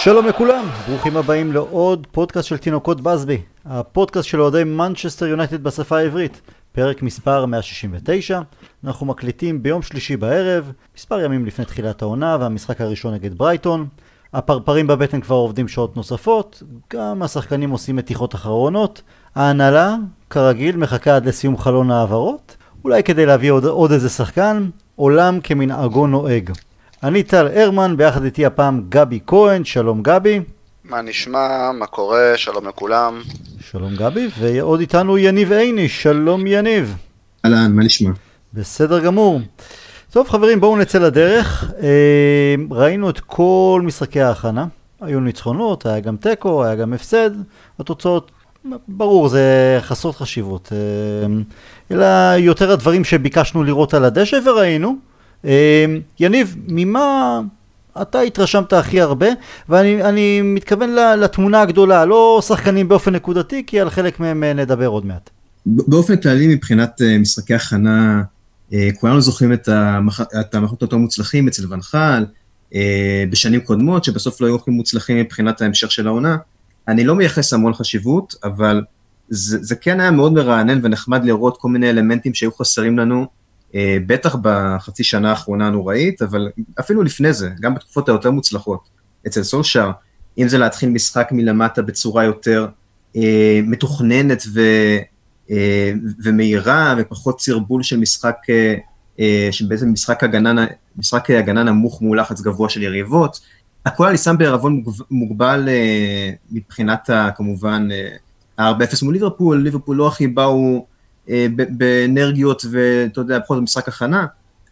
שלום לכולם, ברוכים הבאים לעוד פודקאסט של תינוקות באסבי, הפודקאסט של אוהדי מנצ'סטר יונייטד בשפה העברית, פרק מספר 169, אנחנו מקליטים ביום שלישי בערב, מספר ימים לפני תחילת העונה והמשחק הראשון נגד ברייטון. הפרפרים בבטן כבר עובדים שעות נוספות, גם השחקנים עושים מתיחות אחרונות, ההנהלה, כרגיל, מחכה עד לסיום חלון העברות, אולי כדי להביא עוד, עוד איזה שחקן, עולם כמנהגו נוהג. אני טל הרמן, ביחד איתי הפעם גבי כהן, שלום גבי. מה נשמע, מה קורה, שלום לכולם. שלום גבי, ועוד איתנו יניב עיני, שלום יניב. אהלן, מה נשמע? בסדר גמור. טוב חברים, בואו נצא לדרך. אה, ראינו את כל משחקי ההכנה, היו ניצחונות, היה גם תיקו, היה גם הפסד, התוצאות, ברור, זה חסרות חשיבות. אה, אלא יותר הדברים שביקשנו לראות על הדשא וראינו. אה, יניב, ממה אתה התרשמת הכי הרבה, ואני מתכוון לתמונה הגדולה, לא שחקנים באופן נקודתי, כי על חלק מהם נדבר עוד מעט. באופן כללי, מבחינת משחקי הכנה, אה, כולנו זוכרים את, המח... את המחנות היותר מוצלחים אצל ונחל, אה, בשנים קודמות, שבסוף לא היו הכי מוצלחים מבחינת ההמשך של העונה. אני לא מייחס המון חשיבות, אבל זה, זה כן היה מאוד מרענן ונחמד לראות כל מיני אלמנטים שהיו חסרים לנו, אה, בטח בחצי שנה האחרונה הנוראית, אבל אפילו לפני זה, גם בתקופות היותר מוצלחות, אצל סולשאר, אם זה להתחיל משחק מלמטה בצורה יותר מתוכננת ו... אה, ומהירה ופחות סרבול של משחק, אה, אה, שבעצם משחק הגנה, משחק הגנה נמוך מול לחץ גבוה של יריבות. הכל אני שם בערבון מוגבל מבחינת כמובן ה-4-0 מול ליברפול, ליברפול לא הכי באו באנרגיות ואתה יודע, פחות במשחק הכנה,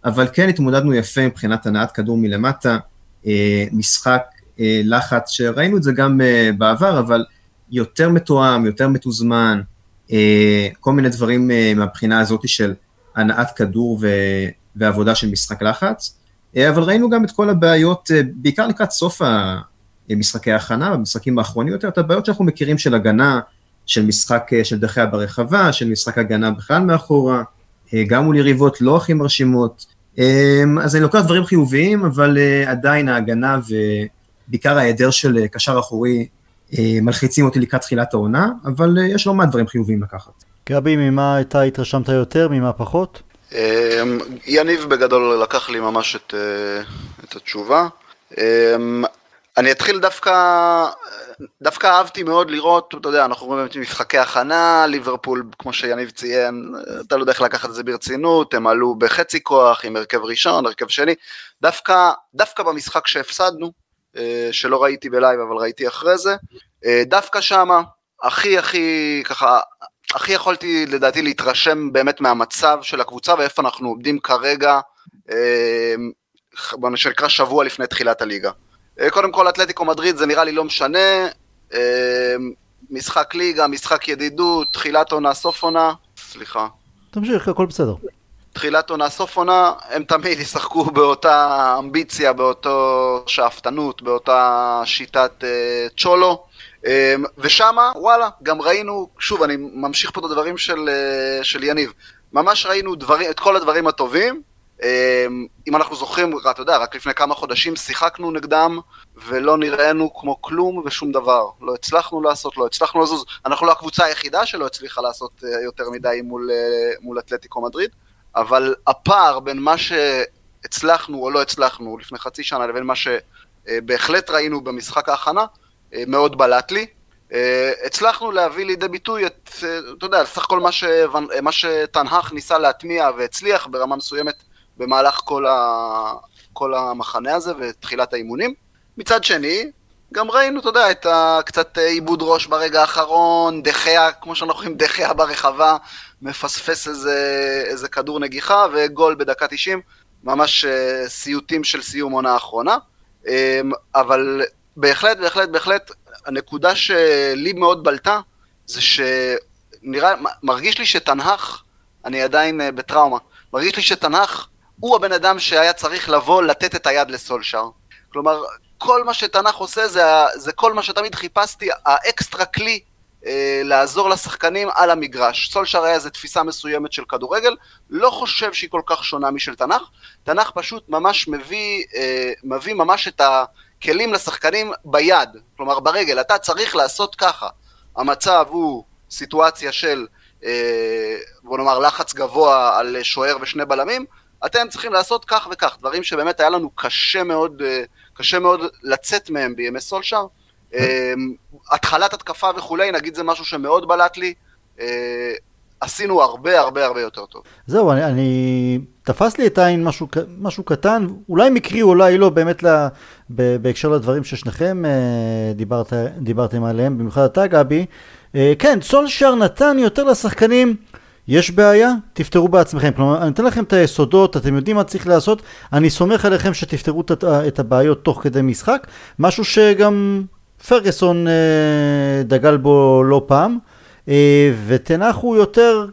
אבל כן התמודדנו יפה מבחינת הנעת כדור מלמטה, משחק לחץ שראינו את זה גם בעבר, אבל יותר מתואם, יותר מתוזמן, אה, כל מיני דברים אה, מהבחינה הזאת של הנעת כדור. ועבודה של משחק לחץ, אה, אבל ראינו גם את כל הבעיות, בעיקר לקראת סוף המשחקי ההכנה, במשחקים האחרונים יותר, את הבעיות שאנחנו מכירים של הגנה, של משחק של דחיה ברחבה, של משחק הגנה בכלל מאחורה, גם מול יריבות לא הכי מרשימות. אז אני לוקח דברים חיוביים, אבל עדיין ההגנה ובעיקר ההיעדר של קשר אחורי אה, מלחיצים אותי לקראת תחילת העונה, אבל אה, יש לא מעט דברים חיוביים לקחת. גבי, ממה אתה התרשמת יותר, ממה פחות? אה, יניב בגדול לקח לי ממש את, את התשובה. אני אתחיל דווקא, דווקא אהבתי מאוד לראות, אתה יודע, אנחנו רואים באמת משחקי הכנה, ליברפול, כמו שיניב ציין, אתה לא יודע איך לקחת את זה ברצינות, הם עלו בחצי כוח עם הרכב ראשון, הרכב שני, דווקא, דווקא במשחק שהפסדנו, אה, שלא ראיתי בלייב אבל ראיתי אחרי זה, אה, דווקא שמה הכי הכי ככה, הכי יכולתי לדעתי להתרשם באמת מהמצב של הקבוצה ואיפה אנחנו עובדים כרגע, אה, בוא שנקרא שבוע לפני תחילת הליגה. קודם כל אתלטיקו מדריד זה נראה לי לא משנה, משחק ליגה, משחק ידידות, תחילת עונה, סוף עונה, סליחה. תמשיך, הכל בסדר. תחילת עונה, סוף עונה, הם תמיד ישחקו באותה אמביציה, באותו שאפתנות, באותה שיטת uh, צ'ולו. Um, ושמה, וואלה, גם ראינו, שוב, אני ממשיך פה את הדברים של, uh, של יניב, ממש ראינו דברים, את כל הדברים הטובים. Um, אם אנחנו זוכרים, אתה יודע, רק לפני כמה חודשים שיחקנו נגדם, ולא נראינו כמו כלום ושום דבר. לא הצלחנו לעשות, לא הצלחנו לזוז. אנחנו לא הקבוצה היחידה שלא הצליחה לעשות uh, יותר מדי מול, uh, מול אתלטיקו מדריד. אבל הפער בין מה שהצלחנו או לא הצלחנו לפני חצי שנה לבין מה שבהחלט ראינו במשחק ההכנה, אה, מאוד בלט לי. אה, הצלחנו להביא לידי ביטוי את, אה, אתה יודע, סך הכל מה, ש... מה שתנהך ניסה להטמיע והצליח ברמה מסוימת במהלך כל, ה... כל המחנה הזה ותחילת האימונים. מצד שני, גם ראינו, אתה יודע, את הקצת עיבוד ראש ברגע האחרון, דחיה, כמו שאנחנו רואים, דחיה ברחבה, מפספס איזה, איזה כדור נגיחה וגול בדקה 90, ממש uh, סיוטים של סיום עונה האחרונה. Um, אבל בהחלט, בהחלט, בהחלט, הנקודה שלי מאוד בלטה, זה שנראה, מרגיש לי שתנהך, אני עדיין uh, בטראומה, מרגיש לי שתנהך הוא הבן אדם שהיה צריך לבוא לתת את היד לסולשאר. כלומר, כל מה שתנ"ך עושה זה, זה כל מה שתמיד חיפשתי, האקסטרה כלי אה, לעזור לשחקנים על המגרש. סולשר היה איזו תפיסה מסוימת של כדורגל, לא חושב שהיא כל כך שונה משל תנ"ך. תנ"ך פשוט ממש מביא, אה, מביא ממש את, ה, כלים לשחקנים ביד, כלומר ברגל, אתה צריך לעשות ככה. המצב הוא סיטואציה של, אה, בוא נאמר, לחץ גבוה על שוער ושני בלמים, אתם צריכים לעשות כך וכך, דברים שבאמת היה לנו קשה מאוד, אה, קשה מאוד לצאת מהם בימי סולשר. אה, התחלת התקפה וכולי, נגיד זה משהו שמאוד בלט לי. אה, עשינו הרבה הרבה הרבה יותר טוב. זהו, אני, אני תפס לי את העין משהו, משהו קטן, אולי מקרי, אולי לא, באמת לה, ב, בהקשר לדברים ששניכם אה, דיברת, דיברתם עליהם, במיוחד אתה גבי. אה, כן, סולשר נתן יותר לשחקנים, יש בעיה, תפתרו בעצמכם. כלומר, אני אתן לכם את היסודות, אתם יודעים מה צריך לעשות, אני סומך עליכם שתפתרו את, את הבעיות תוך כדי משחק, משהו שגם פרגסון אה, דגל בו לא פעם. אה, ותנח הוא יותר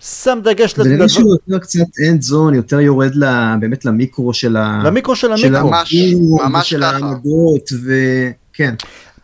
שם דגש לדבר. נראה שהוא יותר קצת אנד זון, יותר יורד לה, באמת למיקרו של ה... למיקרו של המיקרו. ממש, ממש של העמדות, וכן.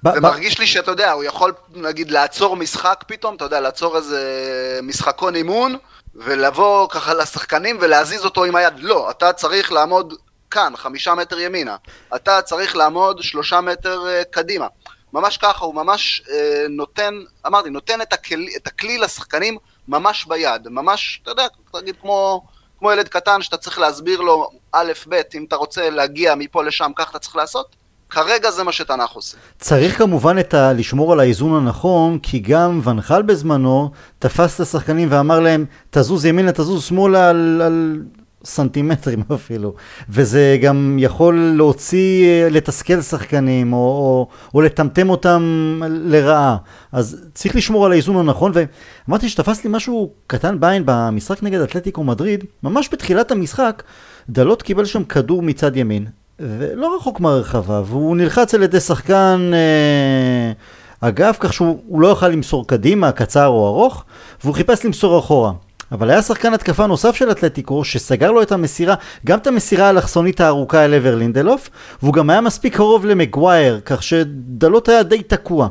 זה מרגיש לי שאתה יודע, הוא יכול נגיד לעצור משחק פתאום, אתה יודע, לעצור איזה משחקון אימון, ולבוא ככה לשחקנים ולהזיז אותו עם היד. לא, אתה צריך לעמוד כאן, חמישה מטר ימינה. אתה צריך לעמוד שלושה מטר אה, קדימה. ממש ככה, הוא ממש אה, נותן, אמרתי, נותן את הכלי, את הכלי לשחקנים ממש ביד, ממש, אתה יודע, תגיד כמו, כמו ילד קטן שאתה צריך להסביר לו א', ב', אם אתה רוצה להגיע מפה לשם, כך אתה צריך לעשות. כרגע זה מה שתנ"ך עושה. צריך כמובן את ה... לשמור על האיזון הנכון, כי גם ונחל בזמנו תפס את השחקנים ואמר להם, תזוז ימינה, תזוז שמאלה על, על סנטימטרים אפילו, וזה גם יכול להוציא, אה, לתסכל שחקנים, או, או, או לטמטם אותם לרעה. אז צריך לשמור על האיזון הנכון, ואמרתי שתפס לי משהו קטן בעין במשחק נגד אתלטיקו מדריד, ממש בתחילת המשחק, דלות קיבל שם כדור מצד ימין, ולא רחוק מהרחבה, והוא נלחץ על ידי שחקן... אה, אגב, כך שהוא לא יוכל למסור קדימה, קצר או ארוך, והוא חיפש למסור אחורה. אבל היה שחקן התקפה נוסף של אתלטיקו שסגר לו את המסירה, גם את המסירה האלכסונית הארוכה אל עבר לינדלוף, והוא גם היה מספיק קרוב למגווייר, כך שדלות היה די תקוע.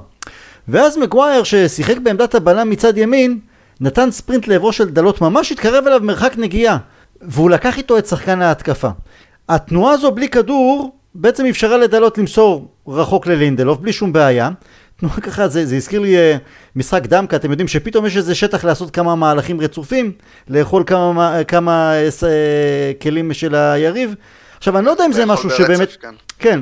ואז מגווייר ששיחק בעמדת הבלם מצד ימין, נתן ספרינט לעברו של דלות, ממש התקרב אליו מרחק נגיעה, והוא לקח איתו את שחקן ההתקפה. התנועה הזו בלי כדור בעצם אפשרה לדלות למסור רחוק ללינדלוף בלי שום בעיה, תנועה ככה, זה, זה הזכיר לי uh, משחק דמקה, אתם יודעים שפתאום יש איזה שטח לעשות כמה מהלכים רצופים, לאכול כמה, כמה uh, כלים של היריב. עכשיו, אני לא יודע אם זה משהו שבאמת... כן. כן.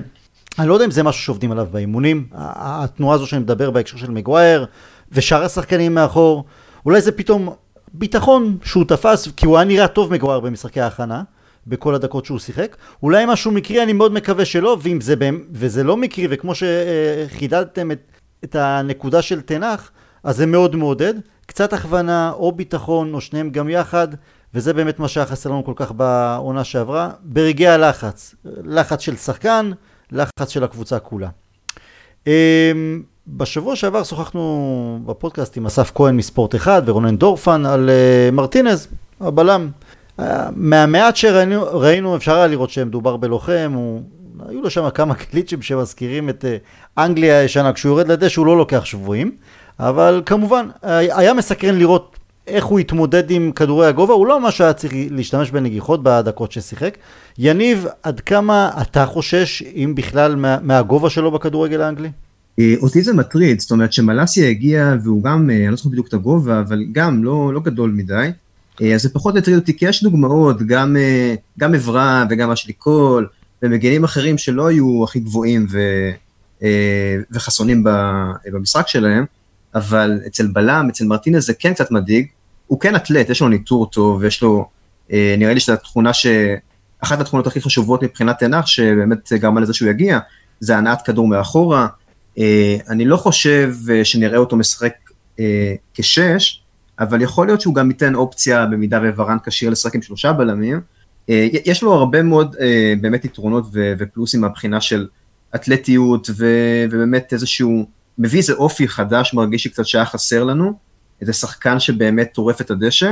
אני לא יודע אם זה משהו שעובדים עליו באימונים, התנועה הזו שאני מדבר בהקשר של מגווייר, ושאר השחקנים מאחור, אולי זה פתאום ביטחון שהוא תפס, כי הוא היה נראה טוב מגווייר במשחקי ההכנה. בכל הדקות שהוא שיחק. אולי משהו מקרי, אני מאוד מקווה שלא, ואם זה, וזה לא מקרי, וכמו שחידדתם את, את הנקודה של תנח, אז זה מאוד מעודד. קצת הכוונה או ביטחון או שניהם גם יחד, וזה באמת מה שהיה חסר לנו כל כך בעונה שעברה. ברגעי הלחץ, לחץ של שחקן, לחץ של הקבוצה כולה. אמ, בשבוע שעבר שוחחנו בפודקאסט עם אסף כהן מספורט אחד ורונן דורפן על אה, מרטינז, הבלם. מהמעט שראינו אפשר היה לראות שמדובר בלוחם, הוא היו לו שם כמה קליצ'ים שמזכירים את אה, אנגליה הישנה, כשהוא יורד לדשא הוא לא לוקח שבויים, אבל כמובן, היה מסקרן לראות איך הוא התמודד עם כדורי הגובה, הוא לא ממש היה צריך להשתמש בנגיחות בדקות ששיחק. יניב, עד כמה אתה חושש, אם בכלל, מה, מהגובה שלו בכדורגל האנגלי? אה, אותי זה מטריד, זאת אומרת שמלאסיה הגיע והוא גם, אה, אני לא זוכר בדיוק את הגובה, אבל גם לא, לא גדול מדי. אז זה פחות מטריד אותי, כי יש דוגמאות, גם, גם עברה וגם אשלי קול, ומגנים אחרים שלא היו הכי גבוהים ו, אה, וחסונים במשחק שלהם, אבל אצל בלם, אצל מרטינז זה כן קצת מדאיג, הוא כן אתלט, יש לו ניטור טוב, ויש לו, אה, נראה לי שזו התכונה ש... אחת התכונות הכי חשובות מבחינת תנח, שבאמת גרמה לזה שהוא יגיע, זה הנעת כדור מאחורה. אה, אני לא חושב שנראה אותו משחק כשש, אבל יכול להיות שהוא גם ייתן אופציה במידה וורן כשיר לשחק עם שלושה בלמים. אה, יש לו הרבה מאוד אה, באמת יתרונות ופלוסים מהבחינה של אתלטיות ובאמת איזשהו, מביא איזה אופי חדש, מרגיש לי קצת שהיה חסר לנו, איזה שחקן שבאמת טורף את הדשא,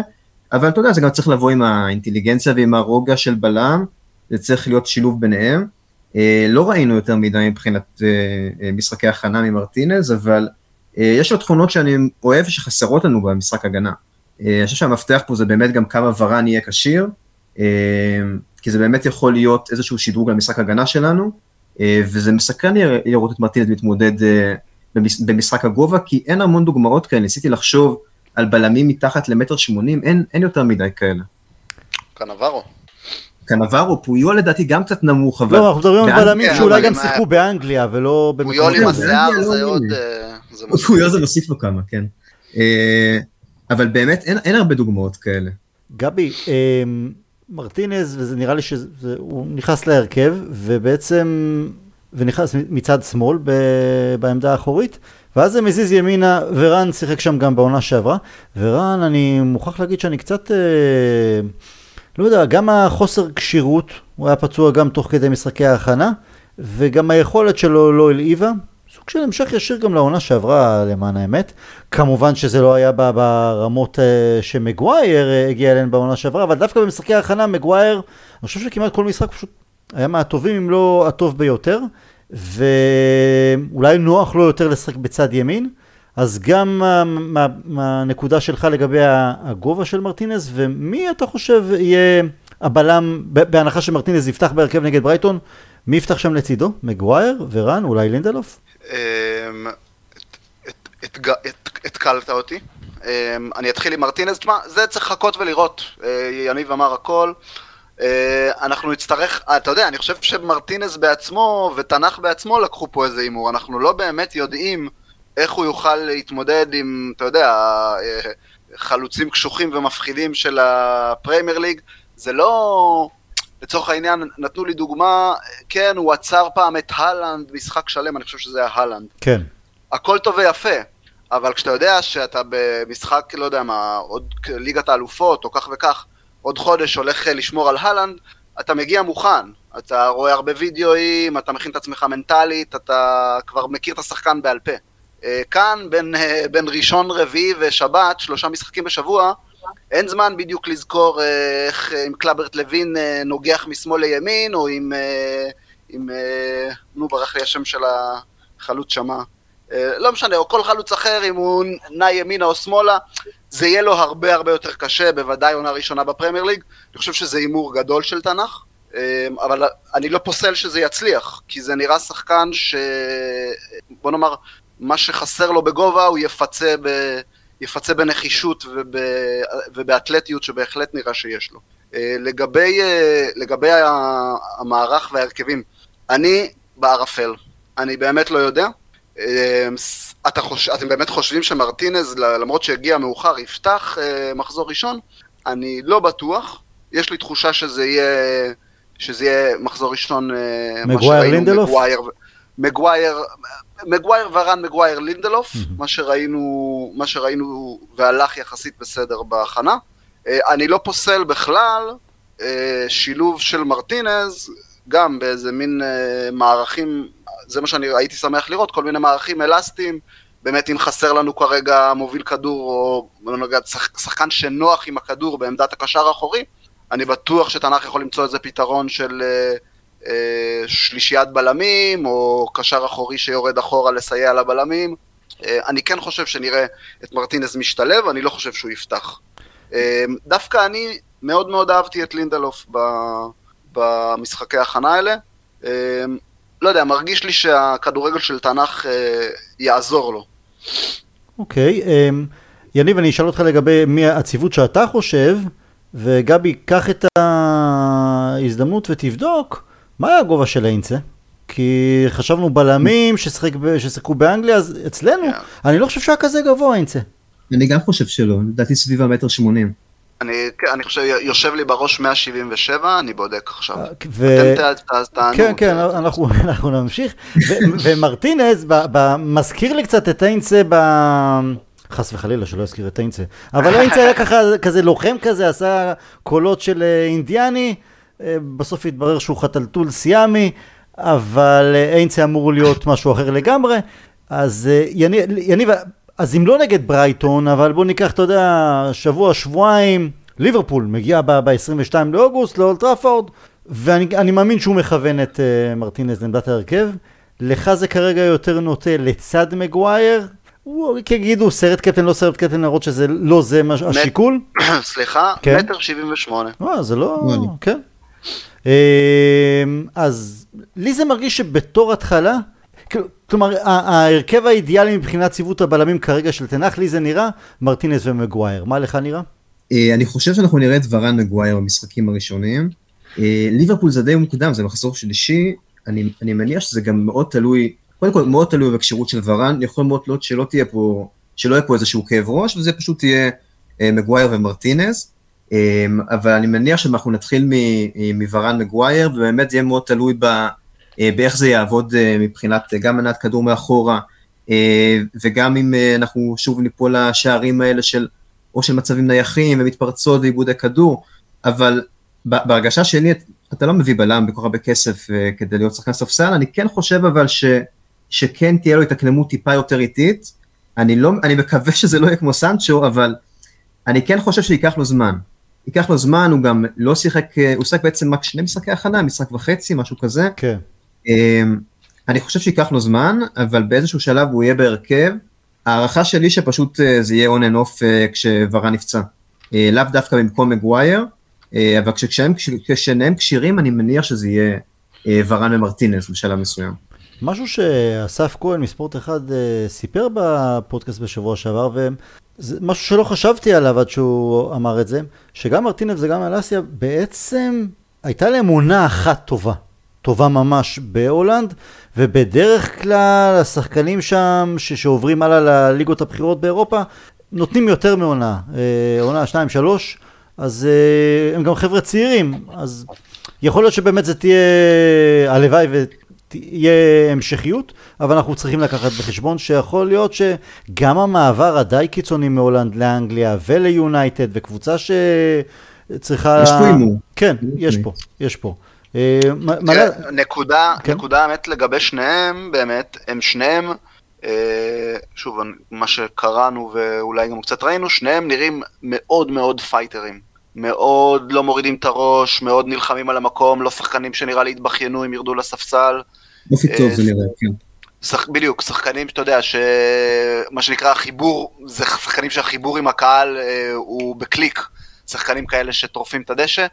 אבל אתה יודע, זה גם צריך לבוא עם האינטליגנציה ועם הרוגע של בלם, זה צריך להיות שילוב ביניהם. אה, לא ראינו יותר מדי מבחינת משחקי הכנה ממרטינז, אבל יש לו תכונות שאני אוהב שחסרות לנו במשחק הגנה. אני חושב שהמפתח פה זה באמת גם כמה ורן יהיה כשיר, כי זה באמת יכול להיות איזשהו שדרוג למשחק הגנה שלנו, אה, וזה מסקרן לראות את מרטינז מתמודד אה, במשחק הגובה, כי אין המון דוגמאות כאלה, ניסיתי לחשוב על בלמים מתחת למטר שמונים, אין, אין יותר מדי כאלה. קנברו. קנברו, פויול לדעתי גם קצת נמוך, אבל... לא, אנחנו מדברים על בלמים כן, שאולי גם שיחקו באנגליה ולא פויול עם השיער זה לא עוד... פויול זה מוסיף לו כמה, כן. אבל באמת אין הרבה דוגמאות כאלה. גבי, מרטינז, וזה נראה לי שהוא נכנס להרכב, ובעצם, ונכנס מצד שמאל ב, בעמדה האחורית, ואז זה מזיז ימינה, ורן שיחק שם גם בעונה שעברה, ורן, אני מוכרח להגיד שאני קצת, אה, לא יודע, גם החוסר כשירות, הוא היה פצוע גם תוך כדי משחקי ההכנה, וגם היכולת שלו לא הלהיבה, סוג של המשך ישיר גם לעונה שעברה למען האמת. כמובן שזה לא היה ברמות uh, שמגווייר uh, הגיע אליהן בעונה שעברה, אבל דווקא במשחקי ההכנה מגווייר, אני חושב שכמעט כל משחק פשוט היה מהטובים אם לא הטוב ביותר, ואולי נוח לו יותר לשחק בצד ימין. אז גם מהנקודה שלך לגבי הגובה של מרטינז, ומי אתה חושב יהיה הבלם, בהנחה שמרטינז יפתח בהרכב נגד ברייטון, מי יפתח שם לצידו? מגווייר ורן? אולי לינדלוף? אמ, התקלת אותי. אמ, אני אתחיל עם מרטינז, תשמע, זה צריך לחכות ולראות. אה, יניב אמר הכל. אה, אנחנו נצטרך, אתה יודע, אני חושב שמרטינז בעצמו ותנח בעצמו לקחו פה איזה הימור. אנחנו לא באמת יודעים איך הוא יוכל להתמודד עם, אתה יודע, אה, חלוצים קשוחים ומפחידים של הפריימר ליג. זה לא... לצורך העניין, נתנו לי דוגמה, כן, הוא עצר פעם את הלנד, משחק שלם, אני חושב שזה היה הלנד. כן. הכל טוב ויפה, אבל כשאתה יודע שאתה במשחק, לא יודע מה, עוד ליגת האלופות, או כך וכך, עוד חודש הולך לשמור על הלנד, אתה מגיע מוכן. אתה רואה הרבה וידאוים, אתה מכין את עצמך מנטלית, אתה כבר מכיר את השחקן בעל פה. אה, כאן, בין, אה, בין ראשון, רביעי ושבת, שלושה משחקים בשבוע, אין זמן בדיוק לזכור אה, איך אם קלברט לוין נוגח משמאל לימין, או אם, אם נו ברח לי השם של החלוץ שמה, לא משנה, או כל חלוץ אחר, אם הוא נע ימינה או שמאלה, זה יהיה לו הרבה הרבה יותר קשה, בוודאי עונה ראשונה בפרמייר ליג. אני חושב שזה הימור גדול של תנ"ך, אבל אני לא פוסל שזה יצליח, כי זה נראה שחקן ש... בוא נאמר, מה שחסר לו בגובה הוא יפצה, ב, יפצה בנחישות וב, ובאתלטיות שבהחלט נראה שיש לו. אה, לגבי, אה, לגבי המערך וההרכבים, אני בערפל, אני באמת לא יודע. אה, אתה חוש... אתם באמת חושבים שמרטינז, למרות שהגיע מאוחר, יפתח מחזור ראשון? אני לא בטוח. יש לי תחושה שזה יהיה, שזה יהיה מחזור ראשון, מגווייר לינדלוף? מגווייר, מגווייר ורן מגווייר לינדלוף, mm-hmm. מה שראינו, מה שראינו והלך יחסית בסדר בהכנה. אה, אני לא פוסל בכלל אה, שילוב של מרטינז, גם באיזה מין אה, מערכים, זה מה שאני הייתי שמח לראות, כל מיני מערכים אלסטיים, באמת אם חסר לנו כרגע מוביל כדור, או שחקן שנוח עם הכדור בעמדת הקשר האחורי, אני בטוח שתנ"ך יכול למצוא איזה פתרון של... שלישיית בלמים, או קשר אחורי שיורד אחורה לסייע לבלמים. אה, אני כן חושב שנראה את מרטינז משתלב, אני לא חושב שהוא יפתח. אה, דווקא אני מאוד מאוד אהבתי את לינדלוף במשחקי ההכנה האלה. לא יודע, מרגיש לי שהכדורגל של תנ"ך יעזור לו. אוקיי, okay, יניב, אני אשאל אותך לגבי מי הציוות שאתה חושב, וגבי, קח את ההזדמנות ותבדוק. מה היה הגובה של איינצה? כי חשבנו בלמים ששיחקו באנגליה, אז אצלנו, yeah. אני לא חושב שהיה כזה גבוה איינצה. אני גם חושב שלא, לדעתי סביב המטר שמונים. אני, כן, אני חושב, יושב לי בראש 177, אני בודק עכשיו. אה, ו... אתם תענו. כן, כן, אנחנו, אנחנו נמשיך. ומרטינז, מזכיר לי קצת את איינצה ב... חס וחלילה שלא יזכיר את איינצה. אבל איינצה היה ככה, כזה לוחם כזה, עשה קולות של אה, אינדיאני. אה, בסוף התברר שהוא חתלתול סיאמי, אבל אה, איינצה אמור להיות משהו אחר לגמרי. אז אה, יניב, אז אם לא נגד ברייטון, אבל בוא ניקח, אתה יודע, שבוע, שבועיים, ליברפול מגיע ב-22 באוגוסט לאולטראפורד, ואני מאמין שהוא מכוון את uh, מרטינז לעמדת ההרכב. לך זה כרגע יותר נוטה לצד מגווייר, הוא כגידו סרט קפטן לא סרט קפטן להראות שזה לא זה השיקול. סליחה, כן? מטר שבעים ושמונה. זה לא, כן. אז לי זה מרגיש שבתור התחלה, כלומר, ההרכב האידיאלי מבחינת ציוות הבלמים כרגע של תנח, לי זה נראה מרטינס ומגווייר. מה לך נראה? אני חושב שאנחנו נראה את ורן מגווייר במשחקים הראשונים. ליברפול זה די מוקדם, זה מחזור שלישי, אני, אני מניח שזה גם מאוד תלוי, קודם כל מאוד תלוי בכשירות של ורן, יכול מאוד להיות שלא תהיה פה, שלא יהיה פה איזשהו כאב ראש, וזה פשוט יהיה אה, מגווייר ומרטינז, אה, אבל אני מניח שאנחנו נתחיל מוורן מגווייר, ובאמת זה יהיה מאוד תלוי ב, אה, באיך זה יעבוד אה, מבחינת אה, גם מנת כדור מאחורה, אה, וגם אם אה, אנחנו שוב ניפול לשערים האלה של, או של מצבים נייחים ומתפרצות ועיבודי כדור, אבל בהרגשה שלי, אתה לא מביא בלם בכל הרבה כסף כדי להיות שחקן ספסל, אני כן חושב אבל ש, שכן תהיה לו התאקלמות טיפה יותר איטית, אני, לא, אני מקווה שזה לא יהיה כמו סנצ'ו, אבל אני כן חושב שייקח לו זמן. ייקח לו זמן, הוא גם לא שיחק, אה, הוא שיחק בעצם רק שני משחקי הכנה, משחק וחצי, משהו כזה. כן. Um, אני חושב שייקח לו זמן, אבל באיזשהו שלב הוא יהיה בהרכב. ההערכה שלי שפשוט uh, זה יהיה and off uh, כשוורן נפצע. Uh, לאו דווקא במקום מגווייר, אה, אבל כששניהם כשירים, אני מניח שזה יהיה אה, ורן ומרטינז בשלב מסוים. משהו שאסף כהן מספורט אחד אה, סיפר בפודקאסט בשבוע שעבר, וזה משהו שלא חשבתי עליו עד שהוא אמר את זה, שגם מרטינז וגם אלסיה בעצם הייתה להם עונה אחת טובה. טובה ממש בהולנד, ובדרך כלל השחקנים שם ש- שעוברים הלאה לליגות הבכירות באירופה, נותנים יותר מעונה, עונה 2-3, אז uh, הם גם חבר'ה צעירים, אז יכול להיות שבאמת זה תהיה, הלוואי ותהיה המשכיות, אבל אנחנו צריכים לקחת בחשבון שיכול להיות שגם המעבר הדי קיצוני מהולנד לאנגליה וליונייטד, וקבוצה שצריכה... יש פה הימור. כן, יש פה, יש פה. אה, נקודה, כן? נקודה האמת לגבי שניהם, באמת, הם שניהם... אה, שוב, מה שקראנו ואולי גם קצת ראינו, שניהם נראים מאוד מאוד פייטרים. מאוד לא מורידים את הראש, מאוד נלחמים על המקום, לא שחקנים שנראה לי יתבכיינו אם ירדו לספסל. אופי טוב זה נראה, כן. שח, בדיוק, שחקנים שאתה יודע, שמה שנקרא החיבור, זה שחקנים שהחיבור עם הקהל אה, הוא בקליק. שחקנים כאלה שטורפים את הדשא.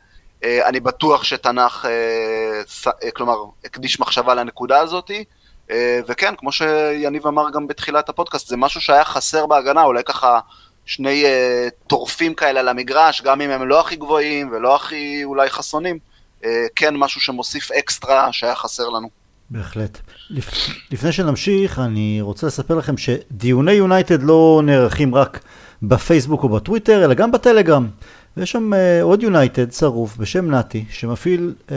אה, אני בטוח שתנ"ך, אה, ס, אה, כלומר, הקדיש מחשבה לנקודה הזאתי. אה, וכן, כמו שיניב אמר גם בתחילת הפודקאסט, זה משהו שהיה חסר בהגנה, אולי ככה שני uh, טורפים כאלה על המגרש, גם אם הם לא הכי גבוהים ולא הכי אולי חסונים, uh, כן משהו שמוסיף אקסטרה שהיה חסר לנו. בהחלט. לפ... לפני שנמשיך, אני רוצה לספר לכם שדיוני יונייטד לא נערכים רק בפייסבוק או בטוויטר, אלא גם בטלגרם. ויש שם uh, עוד יונייטד צרוף בשם נתי, שמפעיל uh,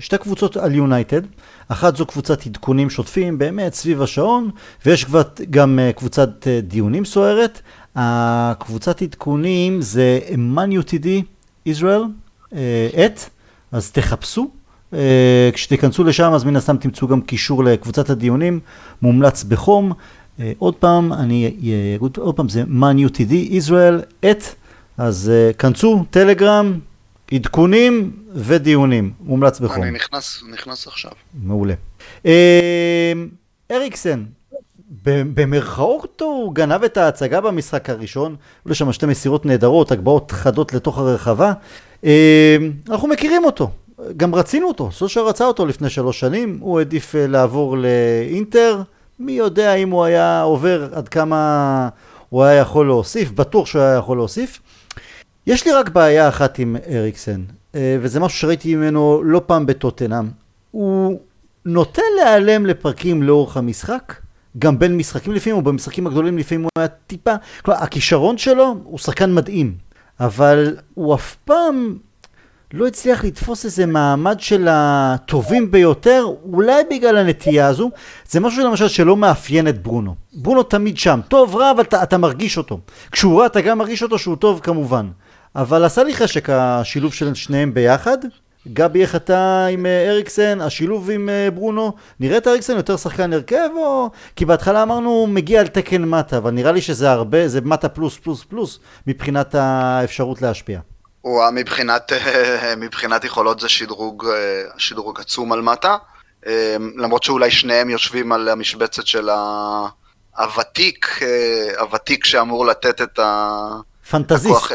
שתי קבוצות על יונייטד. אחת זו קבוצת עדכונים שוטפים, באמת סביב השעון, ויש גם uh, קבוצת uh, דיונים סוערת. הקבוצת עדכונים זה ManUTD Israel, את, אז תחפשו. כשתיכנסו לשם אז מן הסתם תמצאו גם קישור לקבוצת הדיונים, מומלץ בחום. עוד פעם, אני אגיד עוד פעם, זה ManUTD Israel, את. אז כנסו, טלגרם, עדכונים ודיונים, מומלץ בחום. אני נכנס, נכנס עכשיו. מעולה. אריקסן, במרכאות הוא גנב את ההצגה במשחק הראשון, היו שם שתי מסירות נהדרות, הגבהות חדות לתוך הרחבה. אנחנו מכירים אותו, גם רצינו אותו, סושה רצה אותו לפני שלוש שנים, הוא העדיף uh, לעבור לאינטר, מי יודע אם הוא היה עובר עד כמה הוא היה יכול להוסיף, בטוח שהוא היה יכול להוסיף. יש לי רק בעיה אחת עם אריקסן, אה, וזה משהו שראיתי ממנו לא פעם בטוטנאם. הוא נוטה להיעלם לפרקים לאורך המשחק, גם בין משחקים לפעמים, או במשחקים הגדולים לפעמים הוא היה טיפה, כלומר, הכישרון שלו הוא שחקן מדהים, אבל הוא אף פעם לא הצליח לתפוס איזה מעמד של הטובים ביותר, אולי בגלל הנטייה הזו. זה משהו למשל שלא מאפיין את ברונו. ברונו תמיד שם, טוב, רע, אבל אתה, אתה מרגיש אותו. כשהוא רע אתה גם מרגיש אותו שהוא טוב כמובן. אבל עשה לי חשק השילוב של שניהם ביחד. גבי, איך אתה עם אה, אריקסן, השילוב עם אה, ברונו, נראה את אריקסן יותר שחקן הרכב או... כי בהתחלה אמרנו מגיע על תקן מטה, אבל נראה לי שזה הרבה, זה מטה פלוס פלוס פלוס מבחינת האפשרות להשפיע. הוא מבחינת, מבחינת יכולות זה שדרוג, אה, שדרוג עצום על מטה, למרות שאולי שניהם יושבים על המשבצת של הוותיק, הוותיק שאמור לתת את ה... פנטזיסט.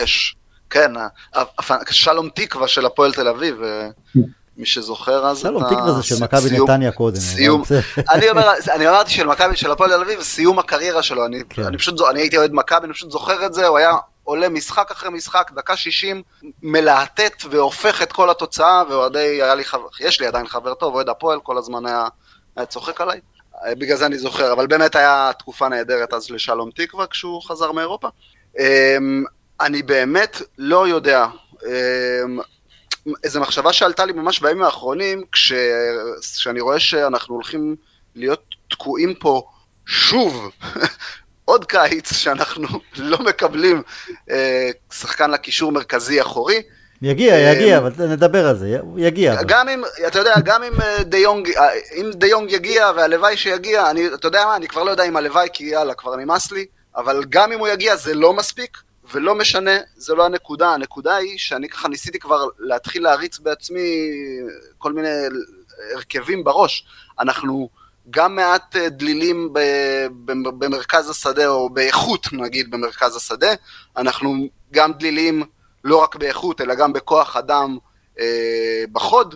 כן, שלום תקווה של הפועל תל אביב, מי שזוכר אז שלום תקווה זה של מכבי נתניה קודם. סיום, אני, אומר, אני אמרתי של מכבי של הפועל תל אביב, סיום הקריירה שלו, אני, כן. אני פשוט, אני הייתי אוהד מכבי, אני פשוט זוכר את זה, הוא היה עולה משחק אחרי משחק, דקה 60, מלהטט והופך את כל התוצאה, ואוהדי, היה לי חבר, יש לי עדיין חבר טוב, אוהד הפועל, כל הזמן היה, היה צוחק עליי. בגלל זה אני זוכר, אבל באמת היה תקופה נהדרת אז לשלום תקווה כשהוא חזר מאירופה. אמ, אני באמת לא יודע. אמ, איזו מחשבה שעלתה לי ממש בימים האחרונים, כש... כשאני רואה שאנחנו הולכים להיות תקועים פה שוב, עוד קיץ שאנחנו לא מקבלים אה, שחקן לקישור מרכזי אחורי. יגיע, אה, יגיע, אבל נדבר על זה, יגיע. גם אם, אתה יודע, גם אם אה, דיונג, אם דיונג יגיע והלוואי שיגיע, אני, אתה יודע מה, אני כבר לא יודע אם הלוואי, כי יאללה, כבר נמאס לי, אבל גם אם הוא יגיע זה לא מספיק, ולא משנה, זה לא הנקודה, הנקודה היא שאני ככה ניסיתי כבר להתחיל להריץ בעצמי כל מיני הרכבים בראש. אנחנו גם מעט אה, דלילים במרכז השדה, או באיכות נגיד במרכז השדה, אנחנו גם דלילים לא רק באיכות, אלא גם בכוח אדם אה, בחוד.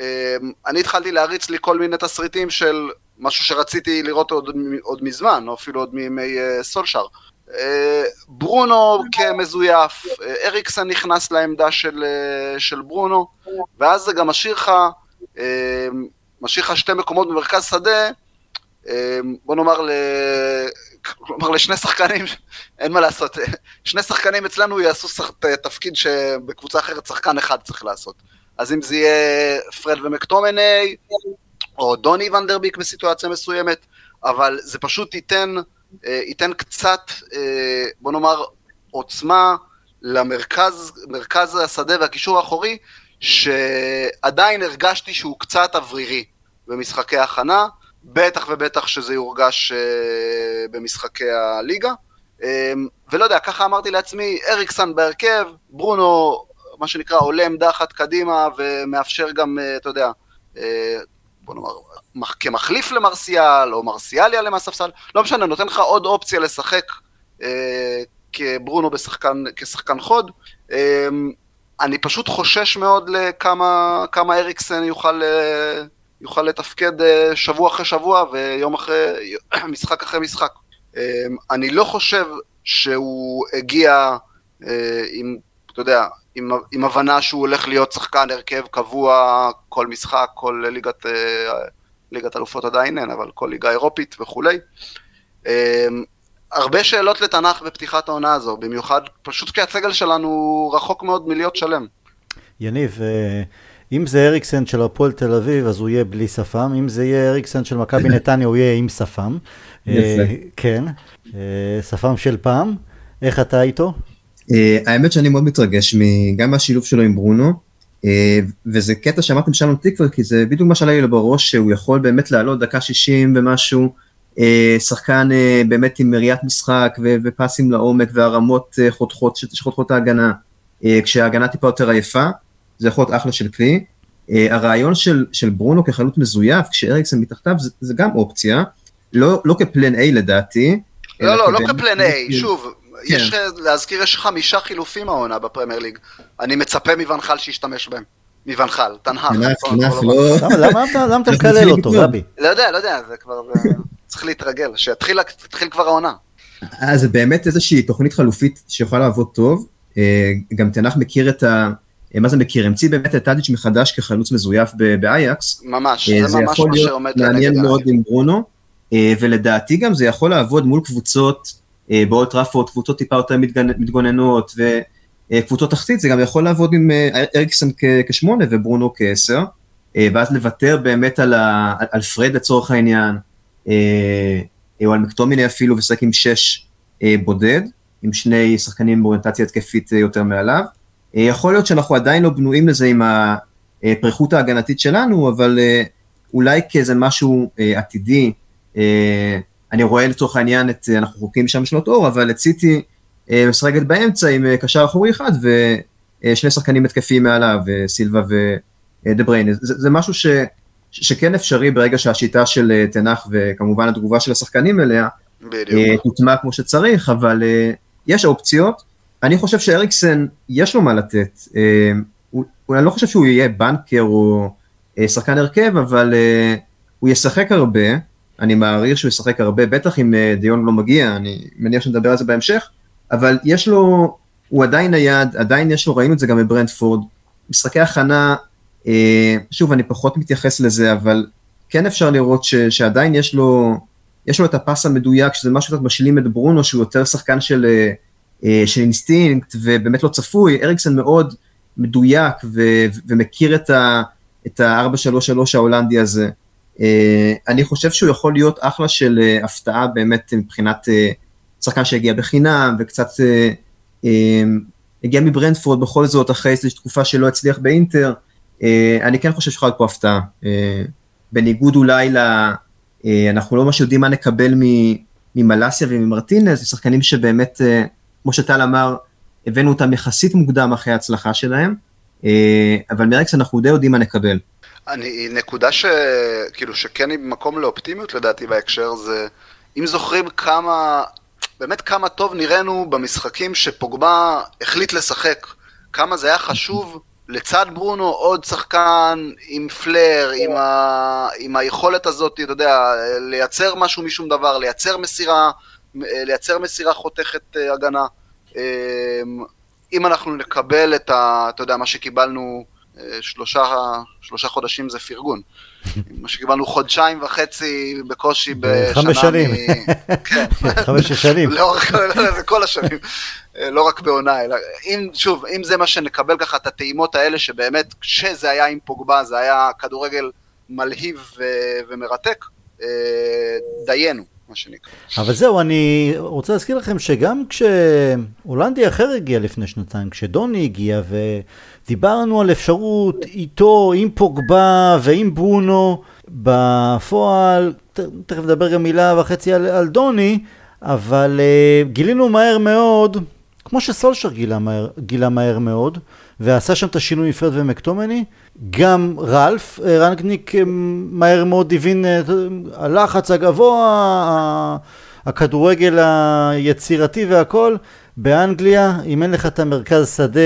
אה, אני התחלתי להריץ לי כל מיני תסריטים של משהו שרציתי לראות עוד, עוד מזמן, או אפילו עוד מימי אה, סולשר. אה, ברונו כמזויף, אה, אריקסן נכנס לעמדה של, אה, של ברונו, ואז זה גם משאיר לך, משאיר לך שתי מקומות במרכז שדה, בוא נאמר, ל... כלומר לשני שחקנים, אין מה לעשות, שני שחקנים אצלנו יעשו שח... תפקיד שבקבוצה אחרת שחקן אחד צריך לעשות. אז אם זה יהיה פרד ומקטומני, או דוני ונדרביק בסיטואציה מסוימת, אבל זה פשוט ייתן אה, ייתן קצת, אה, בוא נאמר, עוצמה למרכז מרכז השדה והקישור האחורי, שעדיין הרגשתי שהוא קצת אוורירי במשחקי ההכנה, בטח ובטח שזה יורגש אה, במשחקי הליגה. ולא יודע, ככה אמרתי לעצמי, אריקסן בהרכב, ברונו, מה שנקרא, עולה עמדה אחת קדימה ומאפשר גם, אתה יודע, בוא נאמר, כמחליף למרסיאל, או מרסיאל יעלה לא משנה, נותן לך עוד אופציה לשחק אה, כברונו בשחקן, כשחקן חוד. אה, אני פשוט חושש מאוד לכמה אריקסן יוכל, אה, יוכל לתפקד אה, שבוע אחרי שבוע ויום אחרי, משחק אחרי משחק. אה, אני לא חושב שהוא הגיע אה, עם, אתה יודע, עם, עם הבנה שהוא הולך להיות שחקן הרכב קבוע כל משחק, כל ליגת, אה, ליגת אלופות עדיין אין, אבל כל ליגה אירופית וכולי. אה, הרבה שאלות לתנ"ך בפתיחת העונה הזו, במיוחד פשוט כי הסגל שלנו רחוק מאוד מלהיות שלם. יניב, אה, אם זה אריקסן של הפועל תל אביב, אז הוא יהיה בלי שפם, אם זה יהיה אריקסן של מכבי נתניה, הוא יהיה עם שפם. יפה. כן, שפם של פעם. איך אתה איתו? אה, האמת שאני מאוד מתרגש גם מהשילוב שלו עם ברונו, אה, וזה קטע שאמרתם שלום תקווה, כי זה בדיוק מה שעלה לי בראש, שהוא יכול באמת לעלות דקה 60 ומשהו, אה, שחקן באמת עם ראיית משחק ופסים לעומק והרמות חותכות, שחותכות ההגנה, כשההגנה טיפה יותר עייפה, זה יכול להיות אחלה של כלי. הרעיון של, של ברונו כחלוץ מזויף, כשאריקסן מתחתיו, זה, זה גם אופציה, לא, לא כפלן A לדעתי. לא, לא, לא כפלן A, שוב, כן. יש, להזכיר, יש חמישה חילופים העונה בפרמייר ליג. אני מצפה מבנחל שישתמש בהם. מבנחל, תנהך. לא- למה אתה מקלל אותו, רבי? לא יודע, לא יודע, זה כבר, צריך להתרגל, שיתחיל כבר העונה. אז זה באמת איזושהי תוכנית חלופית שיכולה לעבוד טוב. אה, גם תנח מכיר את ה... אה, מה זה מכיר? המציא באמת את טאדיץ' מחדש כחלוץ מזויף באייקס. ממש, אה, זה ממש מה שעומד לנגד. זה יכול להיות מעניין מאוד עם ברונו, ולדעתי גם זה יכול לעבוד מול קבוצות אה, באולד טראפורד, קבוצות טיפה יותר מתגוננות וקבוצות תחתית, זה גם יכול לעבוד עם אה, אריקסון כשמונה וברונו כעשר, אה, ואז לוותר באמת על, ה, על פרד לצורך העניין, או על מקטומיני אפילו, ולשחק עם 6 בודד, עם שני שחקנים באוריינטציה התקפית יותר מעליו. יכול להיות שאנחנו עדיין לא בנויים לזה עם הפריכות ההגנתית שלנו, אבל אולי כאיזה משהו עתידי, אני רואה לצורך העניין את, אנחנו רחוקים שם שנות אור, אבל את סיטי אה, משחקת באמצע עם אה, קשר אחורי אחד ושני שחקנים התקפיים מעליו, אה, סילבה ודה בריין. זה, זה משהו ש, שכן אפשרי ברגע שהשיטה של תנח וכמובן התגובה של השחקנים אליה, תוטמע כמו שצריך, אבל יש אופציות. אני חושב שאריקסן, יש לו מה לתת. הוא, אני לא חושב שהוא יהיה בנקר או אה, שחקן הרכב, אבל אה, הוא ישחק הרבה, אני מעריך שהוא ישחק הרבה, בטח אם אה, דיון לא מגיע, אני מניח שנדבר על זה בהמשך, אבל יש לו, הוא עדיין נייד, עדיין יש לו, ראינו את זה גם בברנדפורד, משחקי הכנה, אה, שוב, אני פחות מתייחס לזה, אבל כן אפשר לראות ש, שעדיין יש לו, יש לו את הפס המדויק, שזה משהו קצת משלים את ברונו, שהוא יותר שחקן של, אה, אה, של אינסטינקט, ובאמת לא צפוי, אריקסן מאוד מדויק ו, ומכיר את ה... את ה-433 ההולנדי הזה. אני חושב שהוא יכול להיות אחלה של הפתעה באמת מבחינת שחקן שהגיע בחינם וקצת הגיע מברנטפורד בכל זאת אחרי איזושהי תקופה שלא הצליח באינטר. אני כן חושב שיכול להיות פה הפתעה. בניגוד אולי ל... אה, אנחנו לא ממש יודעים מה נקבל ממלאסיה וממרטינז, שחקנים שבאמת, אה, כמו שטל אמר, הבאנו אותם יחסית מוקדם אחרי ההצלחה שלהם, אה, אבל מרקס אנחנו די יודעים מה נקבל. אני, נקודה ש... כאילו שכן היא מקום לאופטימיות לדעתי בהקשר זה, אם זוכרים כמה, באמת כמה טוב נראינו במשחקים שפוגבה החליט לשחק, כמה זה היה חשוב לצד ברונו עוד שחקן עם פלר, עם, ה... עם היכולת הזאת, אתה יודע, לייצר משהו משום דבר, לייצר מסירה, לייצר מסירה חותכת אה, הגנה. אה, אם אנחנו נקבל את ה... אתה יודע, מה שקיבלנו אה, שלושה, שלושה חודשים זה פרגון. מה שקיבלנו חודשיים וחצי בקושי בשנה. חמש שנים. כן. חמש שנים. לאורך כל השנים. לא רק בעונה, אלא אם, שוב, אם זה מה שנקבל ככה את הטעימות האלה, שבאמת כשזה היה עם פוגבה, זה היה כדורגל מלהיב ו- ומרתק, אה, דיינו. מה שנקרא. אבל זהו, אני רוצה להזכיר לכם שגם כשהולנדי אחר הגיע לפני שנתיים, כשדוני הגיע ודיברנו על אפשרות איתו, עם פוגבה ועם ברונו, בפועל, תכף נדבר גם מילה וחצי על, על דוני, אבל uh, גילינו מהר מאוד כמו שסולשר גילה מהר, גילה מהר מאוד, ועשה שם את השינוי עם פרד ומקטומני, גם רלף אה, רנגניק אה, מהר מאוד הבין אה, הלחץ הגבוה, הכדורגל היצירתי והכל. באנגליה, אם אין לך את המרכז שדה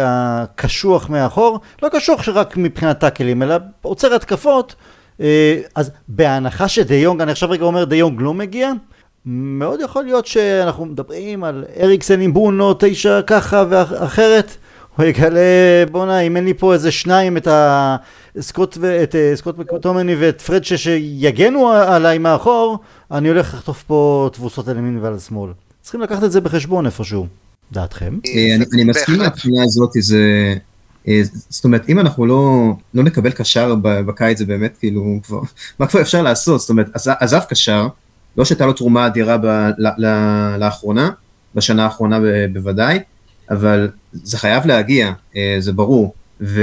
הקשוח מאחור, לא קשוח שרק מבחינת טאקלים, אלא עוצר התקפות, אז בהנחה שדה יונג, אני עכשיו רגע אומר דה יונג לא מגיע, מאוד יכול להיות שאנחנו מדברים על אריקסן עם בונו, תשע ככה ואחרת, הוא יגלה, בואנה, אם אין לי פה איזה שניים, את אה, סקוט מקוטומני ואת פרד שיגנו עליי מאחור, אני הולך לחטוף פה תבוסות על ימין ועל שמאל. צריכים לקחת את זה בחשבון איפשהו. דעתכם? אה, אני מסכים מהבחינה הזאת, זה... אה, זאת אומרת, אם אנחנו לא, לא נקבל קשר בקיץ, זה באמת כאילו, כבר, מה כבר אפשר לעשות? זאת אומרת, עזב קשר, לא שהייתה לו תרומה אדירה ב, ל, ל, לאחרונה, בשנה האחרונה ב, בוודאי, אבל זה חייב להגיע, אה, זה ברור. ו,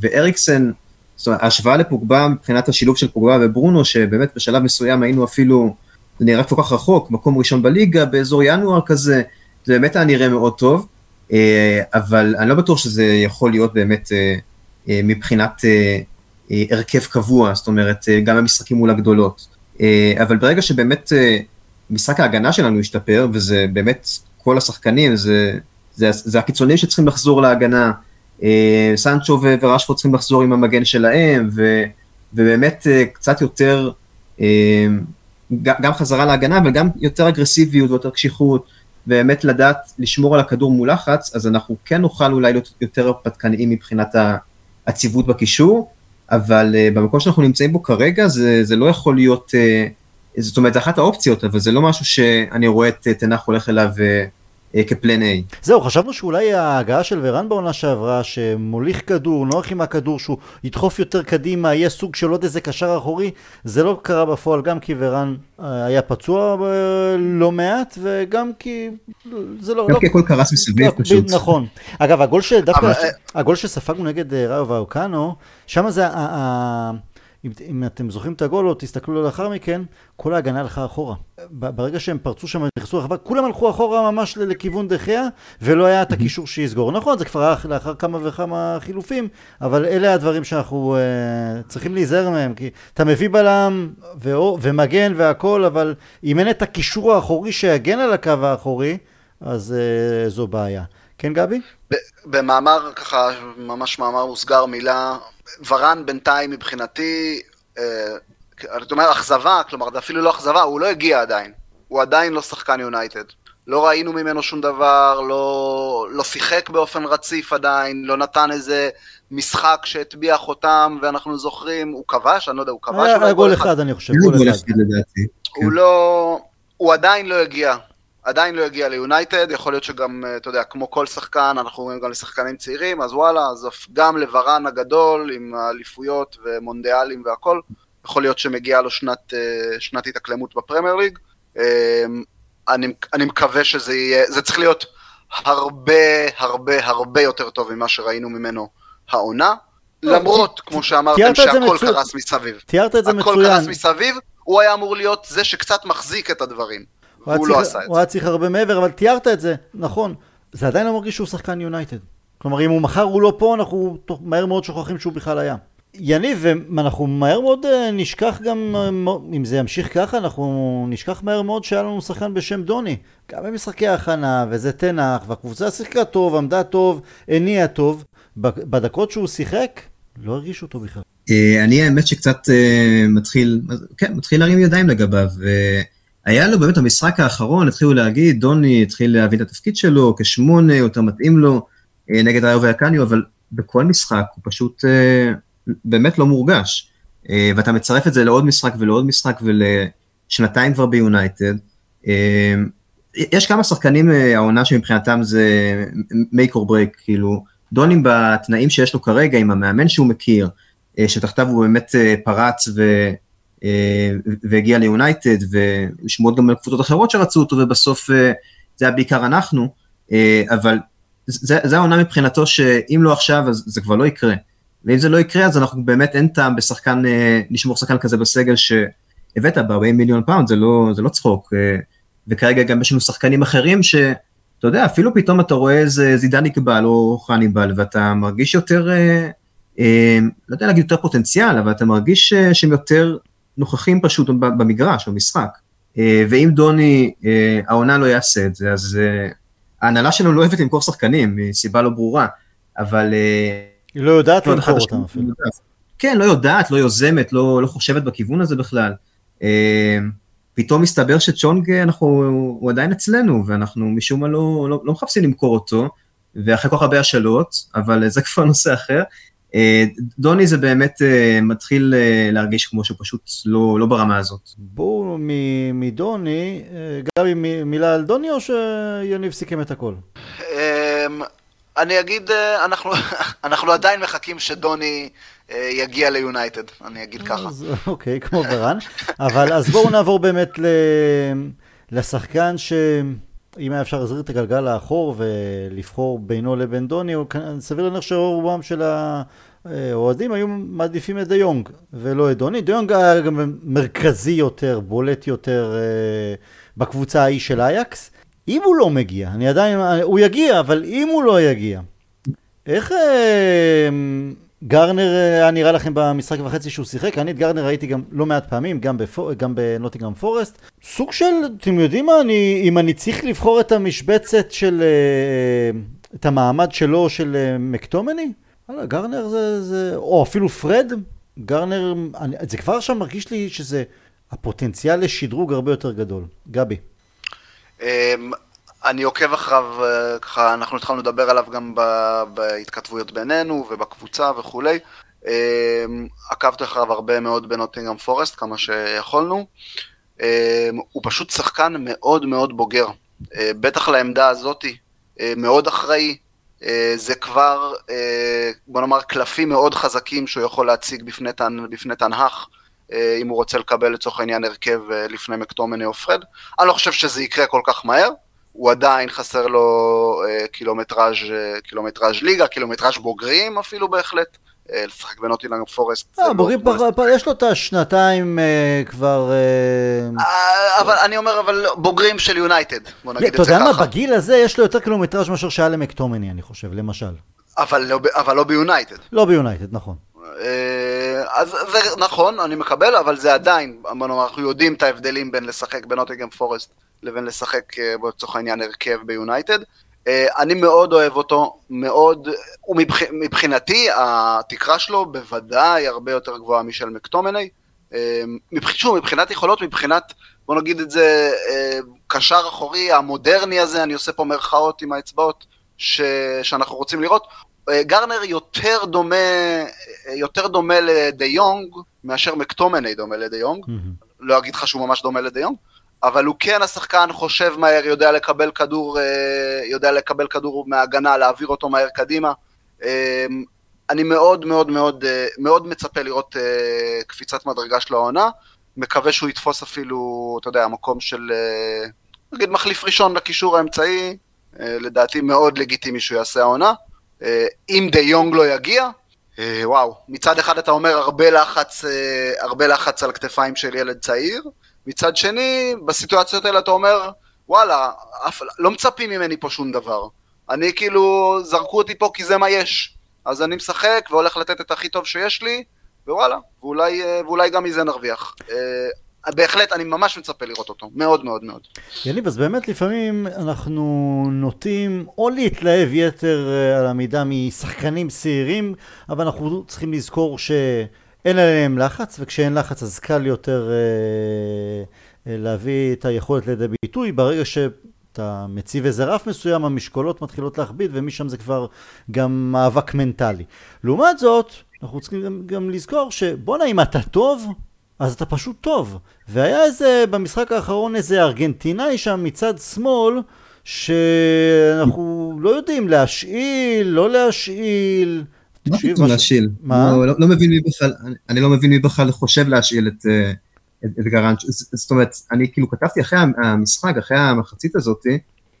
ואריקסן, זאת אומרת, ההשוואה לפוגבה מבחינת השילוב של פוגבה וברונו, שבאמת בשלב מסוים היינו אפילו, זה נראה כל כך רחוק, מקום ראשון בליגה, באזור ינואר כזה, זה באמת היה נראה מאוד טוב, אה, אבל אני לא בטוח שזה יכול להיות באמת אה, מבחינת הרכב קבוע, זאת אומרת, גם במשחקים מול הגדולות. אבל ברגע שבאמת משחק ההגנה שלנו ישתפר, וזה באמת כל השחקנים, זה, זה, זה הקיצונים שצריכים לחזור להגנה, אה, סנצ'ו ורשפורד צריכים לחזור עם המגן שלהם, ו, ובאמת קצת יותר, גם חזרה להגנה, אבל גם יותר אגרסיביות ויותר קשיחות, ובאמת לדעת לשמור על הכדור מול לחץ, אז אנחנו כן נוכל אולי להיות יותר הרפתקניים מבחינת הציוות בקישור. אבל במקום שאנחנו נמצאים בו כרגע זה, זה לא יכול להיות, זאת אומרת זה אחת האופציות, אבל זה לא משהו שאני רואה את תנח הולך אליו כפלן A. זהו, חשבנו שאולי ההגעה של ורן בעונה שעברה, שמוליך כדור, נוח עם הכדור, שהוא ידחוף יותר קדימה, יהיה סוג של עוד איזה קשר אחורי, זה לא קרה בפועל גם כי ורן uh, היה פצוע uh, לא מעט, וגם כי זה לא... גם לא... כי הכל קרס מסביב לא, פשוט. נכון. אגב, הגול שדווקא, אבל... הגול שספגנו נגד ראיו ואוקנו, שם זה, אם, אם אתם זוכרים את הגול או תסתכלו לאחר מכן, כל ההגנה הלכה אחורה. ברגע שהם פרצו שם, נכנסו לרחבה, כולם הלכו אחורה ממש לכיוון דחיה, ולא היה את הקישור שיסגור. נכון, זה כבר היה לאחר כמה וכמה חילופים, אבל אלה הדברים שאנחנו uh, צריכים להיזהר מהם, כי אתה מביא בלם ומגן והכל, אבל אם אין את הקישור האחורי שיגן על הקו האחורי, אז uh, זו בעיה. כן, גבי? במאמר, ככה, ממש מאמר מוסגר מילה, ורן בינתיים מבחינתי, אה, אני אומר אכזבה, כלומר זה אפילו לא אכזבה, הוא לא הגיע עדיין. הוא עדיין לא שחקן יונייטד. לא ראינו ממנו שום דבר, לא, לא שיחק באופן רציף עדיין, לא נתן איזה משחק שהטביע חותם, ואנחנו זוכרים, הוא כבש, אני לא יודע, הוא כבש היה גול אחד, אני חושב, גול אחד. הוא כן. לא... הוא עדיין לא הגיע. עדיין לא הגיע ליונייטד, יכול להיות שגם, אתה יודע, כמו כל שחקן, אנחנו רואים גם לשחקנים צעירים, אז וואלה, אז גם לברן הגדול, עם האליפויות ומונדיאלים והכל, יכול להיות שמגיעה לו שנת, אה, שנת התאקלמות בפרמייר ליג. אה, אני, אני מקווה שזה יהיה, זה צריך להיות הרבה הרבה הרבה יותר טוב ממה שראינו ממנו העונה, למרות, כמו שאמרתם, שהכל קרס מסביב. תיארת את זה מצוין. הכל קרס מסביב, הוא היה אמור להיות זה שקצת מחזיק את הדברים. הוא, הוא לא עשה את זה. הוא היה צריך הרבה מעבר, אבל תיארת את זה, נכון. זה עדיין לא מרגיש שהוא שחקן יונייטד. כלומר, אם הוא מחר הוא לא פה, אנחנו מהר מאוד שוכחים שהוא בכלל היה. יניב, ואנחנו מהר מאוד אה, נשכח גם, אה, אם זה ימשיך ככה, אנחנו נשכח מהר מאוד שהיה לנו שחקן בשם דוני. גם במשחקי ההכנה, וזה תנח, והקבוצה שיחקה טוב, עמדה טוב, הניעה טוב. בדקות שהוא שיחק, לא הרגישו אותו בכלל. אה, אני האמת שקצת מתחיל, כן, מתחיל להרים ידיים לגביו. היה לו באמת המשחק האחרון, התחילו להגיד, דוני התחיל להבין את התפקיד שלו כשמונה, יותר מתאים לו, נגד ראיו והקניו, אבל בכל משחק הוא פשוט באמת לא מורגש. אה, ואתה מצרף את זה לעוד משחק ולעוד משחק ולשנתיים כבר ביונייטד. אה, יש כמה שחקנים אה, העונה שמבחינתם זה make or break, כאילו, דוני בתנאים שיש לו כרגע, עם המאמן שהוא מכיר, שתחתיו הוא באמת פרץ ו... והגיע ליונייטד, ושמועות גם על קבוצות אחרות שרצו אותו, ובסוף זה היה בעיקר אנחנו, אבל זה, העונה מבחינתו שאם לא עכשיו, אז זה כבר לא יקרה. ואם זה לא יקרה, אז אנחנו באמת אין טעם בשחקן, אה, לשמור שחקן כזה בסגל שהבאת ב-40 מיליון פאונד, זה לא, זה לא צחוק. אה, וכרגע גם יש לנו שחקנים אחרים שאתה יודע, אפילו פתאום אתה רואה איזה זידן יקבל או חניבל, ואתה מרגיש יותר, אה, אה, לא יודע להגיד יותר פוטנציאל, אבל אתה מרגיש אה, שהם יותר נוכחים פשוט במגרש, במשחק. אה, ואם דוני, אה, העונה לא יעשה את זה, אז אה, ההנהלה שלנו לא אוהבת למכור שחקנים, מסיבה לא ברורה, אבל... היא לא יודעת למכור אותם אפילו. כן, לא יודעת, לא יוזמת, לא, לא חושבת בכיוון הזה בכלל. פתאום מסתבר שצ'ונג, אנחנו, הוא עדיין אצלנו, ואנחנו משום מה לא, לא, לא מחפשים למכור אותו, ואחרי כל כך הרבה השאלות, אבל זה כבר נושא אחר. אה, דוני זה באמת אה, מתחיל להרגיש כמו שהוא פשוט לא, לא ברמה הזאת. בואו מדוני, גבי מילה על דוני או שיניב סיכם את הכל? אמ, אני אגיד, אה, אנחנו, אנחנו עדיין מחכים שדוני אה, יגיע ליונייטד, אני אגיד ככה. אז, אוקיי, כמו ורן. אבל אז בואו נעבור באמת ל... לשחקן שאם היה אפשר להזריר את הגלגל לאחור ולבחור בינו לבין דוני, סביר להניח שרובם של האוהדים היו מעדיפים את דיונג ולא את דוני. דיונג היה גם מרכזי יותר, בולט יותר אה, בקבוצה ההיא של אייקס. אם הוא לא מגיע, אני עדיין, הוא יגיע, אבל אם הוא לא יגיע, איך אה, גרנר אה, היה נראה לכם במשחק וחצי שהוא שיחק? אני את גרנר ראיתי גם לא מעט פעמים, גם, בפור, גם בנוטינגרם פורסט. סוג של, אתם יודעים מה, אני, אם אני צריך לבחור את המשבצת של, אה, את המעמד שלו, של אה, מקטומני, וואלה, גרנר זה, זה, או אפילו פרד, גרנר, אני, זה כבר עכשיו מרגיש לי שזה הפוטנציאל לשדרוג הרבה יותר גדול. גבי. אני עוקב אחריו, אה, ככה אנחנו התחלנו לדבר עליו גם בהתכתבויות בינינו ובקבוצה וכולי. אמ, עקבתי אחריו הרבה מאוד בנוטינגרם פורסט, כמה שיכולנו. אמ, הוא פשוט שחקן מאוד מאוד בוגר. אה, בטח לעמדה הזאתי, אה, מאוד אחראי. זה כבר, בוא נאמר, קלפים מאוד חזקים שהוא יכול להציג בפני, תן, בפני תנהך. אם הוא רוצה לקבל לצורך העניין הרכב לפני מקטומני או פרד. אני לא חושב שזה יקרה כל כך מהר, הוא עדיין חסר לו אה, קילומטראז' אה, קילומטראז' ליגה, קילומטראז' בוגרים אפילו בהחלט. אה, לשחק בנוטינגהאם פורסט. אה, בוגרים. יש לו את השנתיים כבר... אבל אני אומר, אבל בוגרים של יונייטד, בוא נגיד את זה ככה. אתה יודע מה, בגיל הזה יש לו יותר קילומטראז' מאשר שהיה למקטומיני, אני חושב, למשל. אבל לא, לא ביונייטד. לא ביונייטד, נכון. אז זה נכון, אני מקבל, אבל זה עדיין, אנחנו יודעים את ההבדלים בין לשחק בנוטינגהאם פורסט לבין לשחק לצורך העניין הרכב ביונייטד. אה, אני מאוד אוהב אותו, מאוד, ומבחינתי התקרה שלו בוודאי הרבה יותר גבוהה משל מקטומני. אה, שוב, מבחינת יכולות, מבחינת, בוא נגיד את זה, אה, קשר אחורי המודרני הזה, אני עושה פה מירכאות עם האצבעות ש, שאנחנו רוצים לראות. גרנר יותר דומה, יותר דומה לדי יונג מאשר מקטומני דומה לדי יונג. Mm-hmm. לא אגיד לך שהוא ממש דומה לדי יונג. אבל הוא כן השחקן חושב מהר, יודע לקבל כדור, אה, יודע לקבל כדור מההגנה, להעביר אותו מהר קדימה. אה, אני מאוד מאוד מאוד אה, מאוד מצפה לראות קפיצת מדרגה שלו העונה. מקווה שהוא יתפוס אפילו, אתה יודע, מקום של, נגיד, מחליף ראשון לקישור האמצעי, לדעתי מאוד לגיטימי שהוא יעשה העונה. אם דה יונג לא יגיע, וואו, מצד אחד אתה אומר הרבה לחץ, הרבה לחץ על כתפיים של ילד צעיר, מצד שני, בסיטואציות האלה אתה אומר, וואלה, אף, לא מצפים ממני פה שום דבר. אני כאילו, זרקו אותי פה כי זה מה יש. אז אני משחק והולך לתת את הכי טוב שיש לי, ווואלה, ואולי, אה, ואולי גם מזה נרוויח. אה, בהחלט, אני ממש מצפה לראות אותו, מאוד מאוד מאוד. יניב, אז באמת לפעמים אנחנו נוטים או להתלהב יתר אה, על המידה משחקנים צעירים, אבל אנחנו צריכים לזכור ש... אין עליהם לחץ, וכשאין לחץ אז קל יותר אה, אה, להביא את היכולת לידי ביטוי. ברגע שאתה מציב איזה רף מסוים, המשקולות מתחילות להכביד, ומשם זה כבר גם מאבק מנטלי. לעומת זאת, אנחנו צריכים גם, גם לזכור שבואנה, אם אתה טוב, אז אתה פשוט טוב. והיה איזה, במשחק האחרון איזה ארגנטינאי שם מצד שמאל, שאנחנו לא יודעים להשאיל, לא להשאיל. מה פתאום להשאיל? מה? לא, לא, לא מבין מי בכלל, אני, אני לא מבין מי בכלל חושב להשאיל את, אה, את, את גרנץ', זאת אומרת, אני כאילו כתבתי אחרי המשחק, אחרי המחצית הזאת,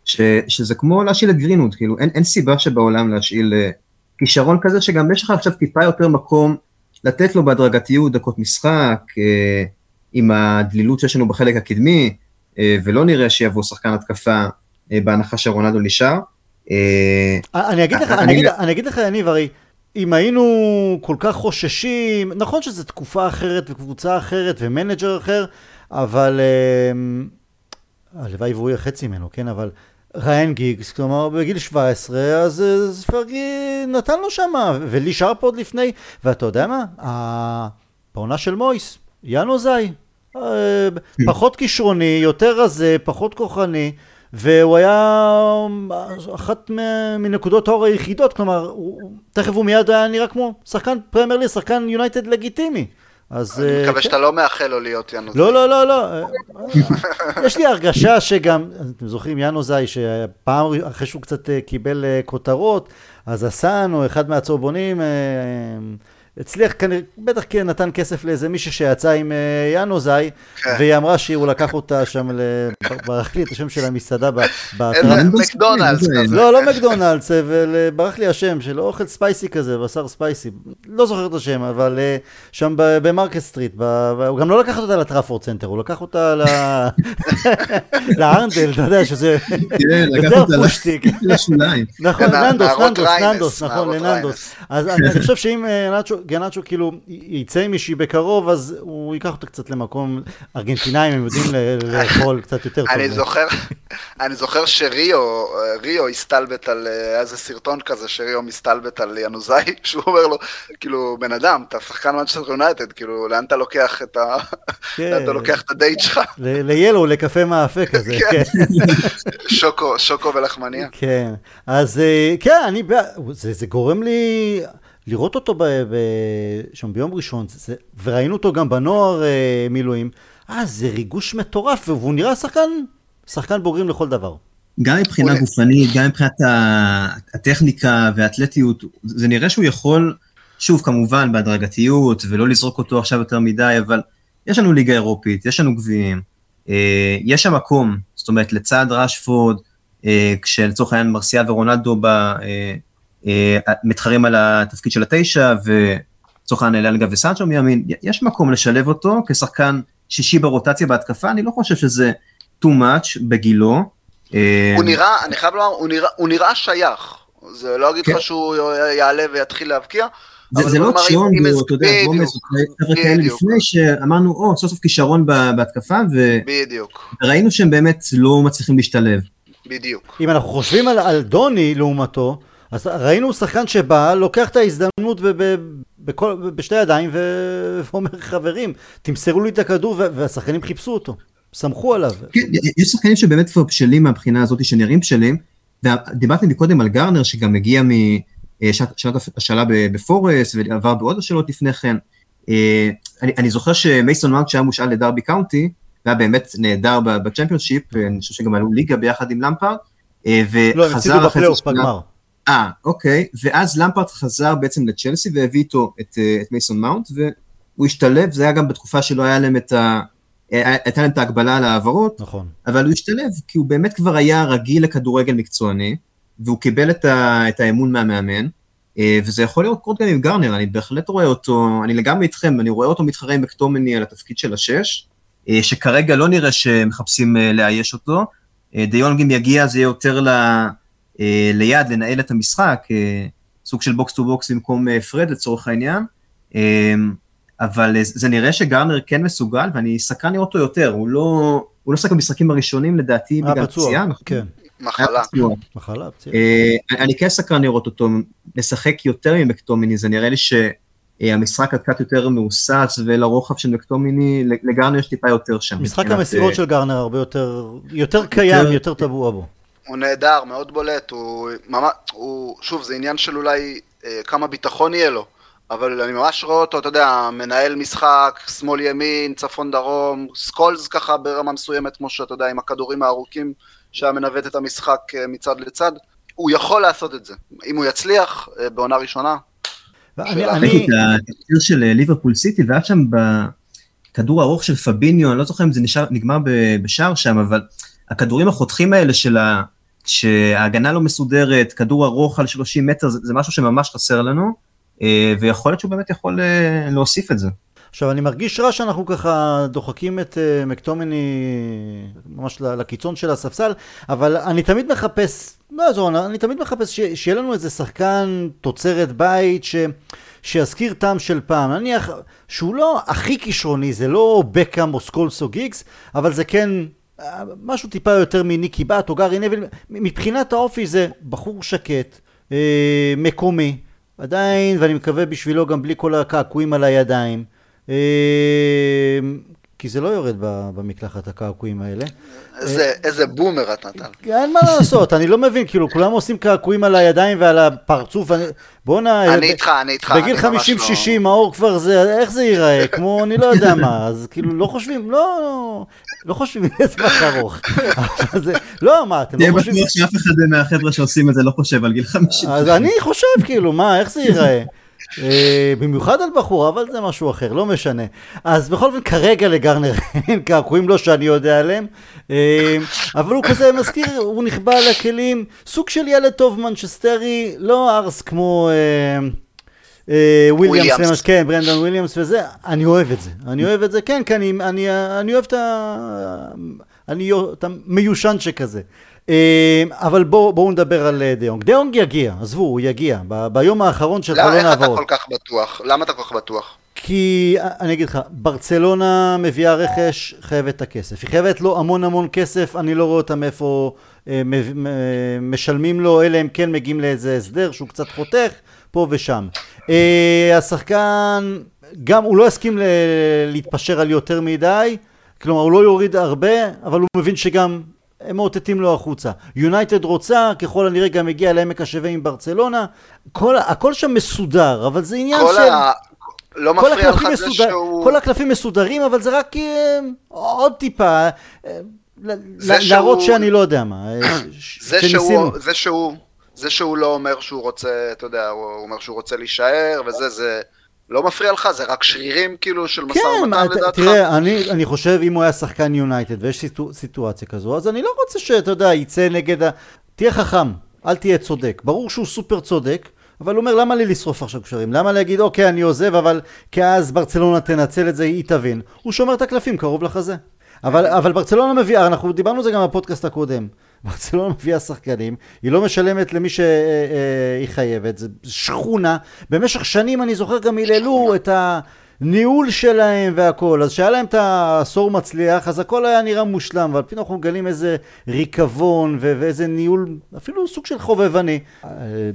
ש, שזה כמו להשאיל את גרינווד, כאילו אין, אין סיבה שבעולם להשאיל אה, כישרון כזה שגם יש לך עכשיו טיפה יותר מקום לתת לו בהדרגתיות דקות משחק, אה, עם הדלילות שיש לנו בחלק הקדמי, אה, ולא נראה שיבוא שחקן התקפה אה, בהנחה שרונלדו נשאר. אני אגיד לך, אני אגיד לך, יניב, הרי אם היינו כל כך חוששים, נכון שזו תקופה אחרת וקבוצה אחרת ו manager אחר, אבל אה, הלוואי והוא יהיה חצי ממנו, כן? אבל ראיין גיגס, כלומר בגיל 17, אז, אז פרגי נתן לו שמה, ולי שרפ עוד לפני, ואתה יודע מה? בעונה של מויס, ינוזאי, אה, פחות כישרוני, יותר רזה, פחות כוחני. והוא היה אחת מנקודות האור היחידות, כלומר, הוא, תכף הוא מיד היה נראה כמו שחקן פרמייר לי, שחקן יונייטד לגיטימי. אז... אני מקווה כן. שאתה לא מאחל לו להיות יאנו זי. לא, לא, לא, לא. יש לי הרגשה שגם, אתם זוכרים, יאנו זי, שפעם אחרי שהוא קצת אה, קיבל אה, כותרות, אז הסאן, או אחד מהצהובונים, אה, הצליח כנראה, בטח כן נתן כסף לאיזה מישהו שיצא עם uh, יאנוזאי, כן. והיא אמרה שהוא לקח אותה שם, ברח לי את השם של המסעדה. איזה מקדונלדס כזה. לא, לא מקדונלדס, אבל אה, ברח לי השם של אוכל spicy כזה, בשר spicy. לא זוכר את השם, אבל uh, שם במרקט סטריט, הוא גם לא לקח אותה לטראפורד סנטר, הוא לקח אותה לארנדל, אתה יודע שזה כן, יותר פושטי. לשוליים. נכון, ננדוס, ננדוס, ננדוס, נכון, לננדוס. אז אני חושב שאם נאצ'ו גנצ'ו כאילו יצא עם מישהי בקרוב, אז הוא ייקח אותו קצת למקום, ארגנטינאים הם יודעים לאכול קצת יותר טוב. אני זוכר, אני זוכר שריו, ריו הסתלבט על איזה סרטון כזה, שריו מסתלבט על ינוזאי, שהוא אומר לו, כאילו, בן אדם, אתה שחקן מנצ'סטר יונייטד, כאילו, לאן אתה לוקח את ה... כן. לאן אתה לוקח את הדייט שלך? לאיזה, לקפה מאפה כזה, כן. כן. שוקו, שוקו ולחמניה. כן, אז אה, כן, אני, זה גורם לי... לראות אותו ב, ב, שם ביום ראשון, זה, וראינו אותו גם בנוער אה, מילואים, אה, זה ריגוש מטורף, והוא נראה שחקן, שחקן בוגרים לכל דבר. גם מבחינה גופנית, גם מבחינת הטכניקה והאתלטיות, זה נראה שהוא יכול, שוב, כמובן, בהדרגתיות, ולא לזרוק אותו עכשיו יותר מדי, אבל יש לנו ליגה אירופית, יש לנו גביעים, אה, יש שם מקום, זאת אומרת, לצד ראשפורד, אה, כשלצורך העניין מרסיאל ורונלדו ב... אה, מתחרים על התפקיד של התשע, ולצורך העניין אלגה וסנצ'ו מימין, יש מקום לשלב אותו כשחקן שישי ברוטציה בהתקפה, אני לא חושב שזה too much בגילו. אה, הוא נראה, אני חייב לומר, הוא נראה, הוא נראה שייך, זה לא אגיד לך כן. שהוא יעלה ויתחיל להבקיע. זה, זה לא צ'יון, אתה יודע, גומז, חבר'ה כאלה לפני שאמרנו, או, סוף סוף כישרון בהתקפה, וראינו שהם באמת לא מצליחים להשתלב. בדיוק. אם אנחנו חושבים על, על דוני לעומתו, אז ראינו שחקן שבא, לוקח את ההזדמנות ב, ב, בכל, בשתי ידיים ו- ואומר חברים, תמסרו לי את הכדור והשחקנים חיפשו אותו, סמכו עליו. כן, יש שחקנים שבאמת כבר בשלים מהבחינה הזאת, שנראים בשלים, ודיברתי מקודם על גרנר שגם הגיע משנת השאלה בפורסט ועבר בעוד השאלות לפני כן. אה, אני, אני זוכר שמייסון מאונט שהיה מושאל לדרבי קאונטי, והיה באמת נהדר בצ'מפיונשיפ, אני חושב שגם עלו ליגה ביחד עם למפארד, אה, וחזר לא, הם הפסידו בפלייאוף בגמר. אה, אוקיי, ואז למפארד חזר בעצם לצ'לסי והביא איתו את, אה, את מייסון מאונט, והוא השתלב, זה היה גם בתקופה שלא היה להם את ה... הייתה להם את ההגבלה על העברות, נכון. אבל הוא השתלב, כי הוא באמת כבר היה רגיל לכדורגל מקצועני, והוא קיבל את, ה, את האמון מהמאמן, וזה יכול לקרות גם עם גרנר, אני בהחלט רואה אותו, אני לגמרי איתכם, אני רואה אותו מתחרה עם מקטומיני על התפקיד של השש, שכרגע לא נראה שמחפשים לאייש אותו, דיונג אם יגיע זה יהיה יותר ל... ליד לנהל את המשחק, סוג של box to box במקום פרד לצורך העניין, אבל זה נראה שגרנר כן מסוגל, ואני סקרן לראות אותו יותר, הוא לא, הוא לא שחק במשחקים הראשונים לדעתי בגלל פציעה, נכון? כן. מחלה. מחלה, פציעה. אני כן סקרן לראות אותו לשחק יותר ממקטומיני, זה נראה לי שהמשחק קצת יותר מהוסס, ולרוחב של מקטומיני, לגרנר יש טיפה יותר שם. משחק המסירות של גרנר הרבה יותר, יותר קיים, יותר טבוע בו. הוא נהדר, מאוד בולט, הוא ממש, הוא, שוב, זה עניין של אולי אה, כמה ביטחון יהיה לו, אבל אני ממש רואה אותו, אתה יודע, מנהל משחק, שמאל ימין, צפון דרום, סקולס ככה ברמה מסוימת, כמו שאתה יודע, עם הכדורים הארוכים שהיה מנווט את המשחק אה, מצד לצד, הוא יכול לעשות את זה, אם הוא יצליח אה, בעונה ראשונה. אני... ראיתי את התקציר של ליברפול סיטי, והיה שם בכדור הארוך של פביניו, אני לא זוכר אם זה נגמר בשער שם, אבל הכדורים החותכים האלה של ה... שההגנה לא מסודרת, כדור ארוך על 30 מטר, זה, זה משהו שממש חסר לנו, ויכול להיות שהוא באמת יכול להוסיף את זה. עכשיו, אני מרגיש רע שאנחנו ככה דוחקים את uh, מקטומני ממש לקיצון של הספסל, אבל אני תמיד מחפש, לא יעזור, אני תמיד מחפש ש, שיהיה לנו איזה שחקן תוצרת בית ש, שיזכיר טעם של פעם. נניח שהוא לא הכי כישרוני, זה לא בקאם או סקולס או גיגס, אבל זה כן משהו טיפה יותר מניקי בת או גארי נבל, מבחינת האופי זה בחור שקט, אה, מקומי, עדיין, ואני מקווה בשבילו גם בלי כל הקעקועים על הידיים, אה, כי זה לא יורד במקלחת הקעקועים האלה. איזה, איזה בומר את נתן. אין מה לעשות, אני לא מבין, כאילו כולם עושים קעקועים על הידיים ועל הפרצוף, אני... בואנה... אני איתך, אני איתך. בגיל 50-60 לא... האור כבר זה, איך זה ייראה? כמו אני לא יודע מה, אז כאילו לא חושבים, לא... לא חושבים לטווח ארוך. לא, מה, אתם לא חושבים... תהיה בטוח שאף אחד מהחבר'ה שעושים את זה לא חושב על גיל 50. אז אני חושב, כאילו, מה, איך זה ייראה? במיוחד על בחור, אבל זה משהו אחר, לא משנה. אז בכל אופן, כרגע לגרנר אין קעקועים, לא שאני יודע עליהם, אבל הוא כזה מזכיר, הוא נחבא לכלים, סוג של ילד טוב מנצ'סטרי, לא ערס כמו... וויליאמס, כן, ברנדון וויליאמס וזה, אני אוהב את זה, אני אוהב את זה, כן, כי אני, אני, אני אוהב את ה... אני, את המיושן שכזה. אבל בואו בוא נדבר על דיונג. דיונג יגיע, עזבו, הוא יגיע, ב, ביום האחרון של חלון העברות. למה, אתה כל כך בטוח? למה אתה כל כך בטוח? כי, אני אגיד לך, ברצלונה מביאה רכש, חייבת את הכסף. היא חייבת לו המון המון כסף, אני לא רואה אותה מאיפה אה, משלמים לו, אלא אם כן מגיעים לאיזה הסדר שהוא קצת חותך. פה ושם. השחקן, גם הוא לא הסכים ל- להתפשר על יותר מדי, כלומר הוא לא יוריד הרבה, אבל הוא מבין שגם הם מאותתים לו החוצה. יונייטד רוצה, ככל הנראה גם הגיע לעמק השווה עם ברצלונה, כל, הכל שם מסודר, אבל זה עניין של... ה... לא מפריע לך זה מסודר, שהוא... כל הקלפים מסודרים, אבל זה רק uh, עוד טיפה, uh, להראות שהוא... שאני לא יודע מה. זה, שהוא, זה שהוא... זה שהוא לא אומר שהוא רוצה, אתה יודע, הוא אומר שהוא רוצה להישאר, וזה, זה לא מפריע לך? זה רק שרירים כאילו של משא כן, ומתן לדעתך? תראה, אני, אני חושב אם הוא היה שחקן יונייטד ויש סיטו, סיטואציה כזו, אז אני לא רוצה שאתה יודע, יצא נגד ה... תהיה חכם, אל תהיה צודק. ברור שהוא סופר צודק, אבל הוא אומר, למה לי לשרוף עכשיו קשרים? למה להגיד, אוקיי, אני עוזב, אבל כי אז ברצלונה תנצל את זה, היא תבין. הוא שומר את הקלפים קרוב לחזה. אבל, אבל ברצלונה מביאה, אנחנו דיברנו על זה גם בפודקאסט הקודם. ברצלונה מביאה שחקנים, היא לא משלמת למי שהיא חייבת, זה שכונה. במשך שנים אני זוכר גם היללו את, ה, הניהול שלהם והכל. אז שהיה להם את העשור מצליח, אז הכל היה נראה מושלם, אבל פתאום אנחנו מגלים איזה ריקבון ו- ואיזה ניהול, אפילו סוג של חובבני. אה,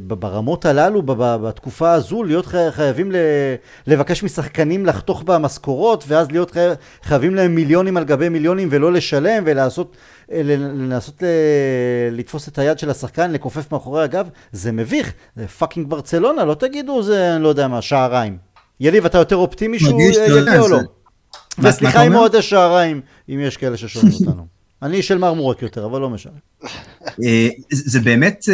ברמות הללו, בתקופה הזו, להיות חייבים לבקש משחקנים לחתוך במשכורות, ואז להיות חייבים להם מיליונים על גבי מיליונים ולא לשלם, ולעשות... אה, לנסות אה, לתפוס את היד של השחקן, לכופף מאחורי הגב, זה מביך. זה fucking ברצלונה, לא תגידו זה, אני לא יודע מה, שעריים. יניב, אתה יותר אופטימי שהוא יגיע או לא? וסליחה עם אוהדי שעריים, אם יש כאלה ששומעים אותנו. אני של מרמורק יותר, אבל לא משנה. אה, זה באמת,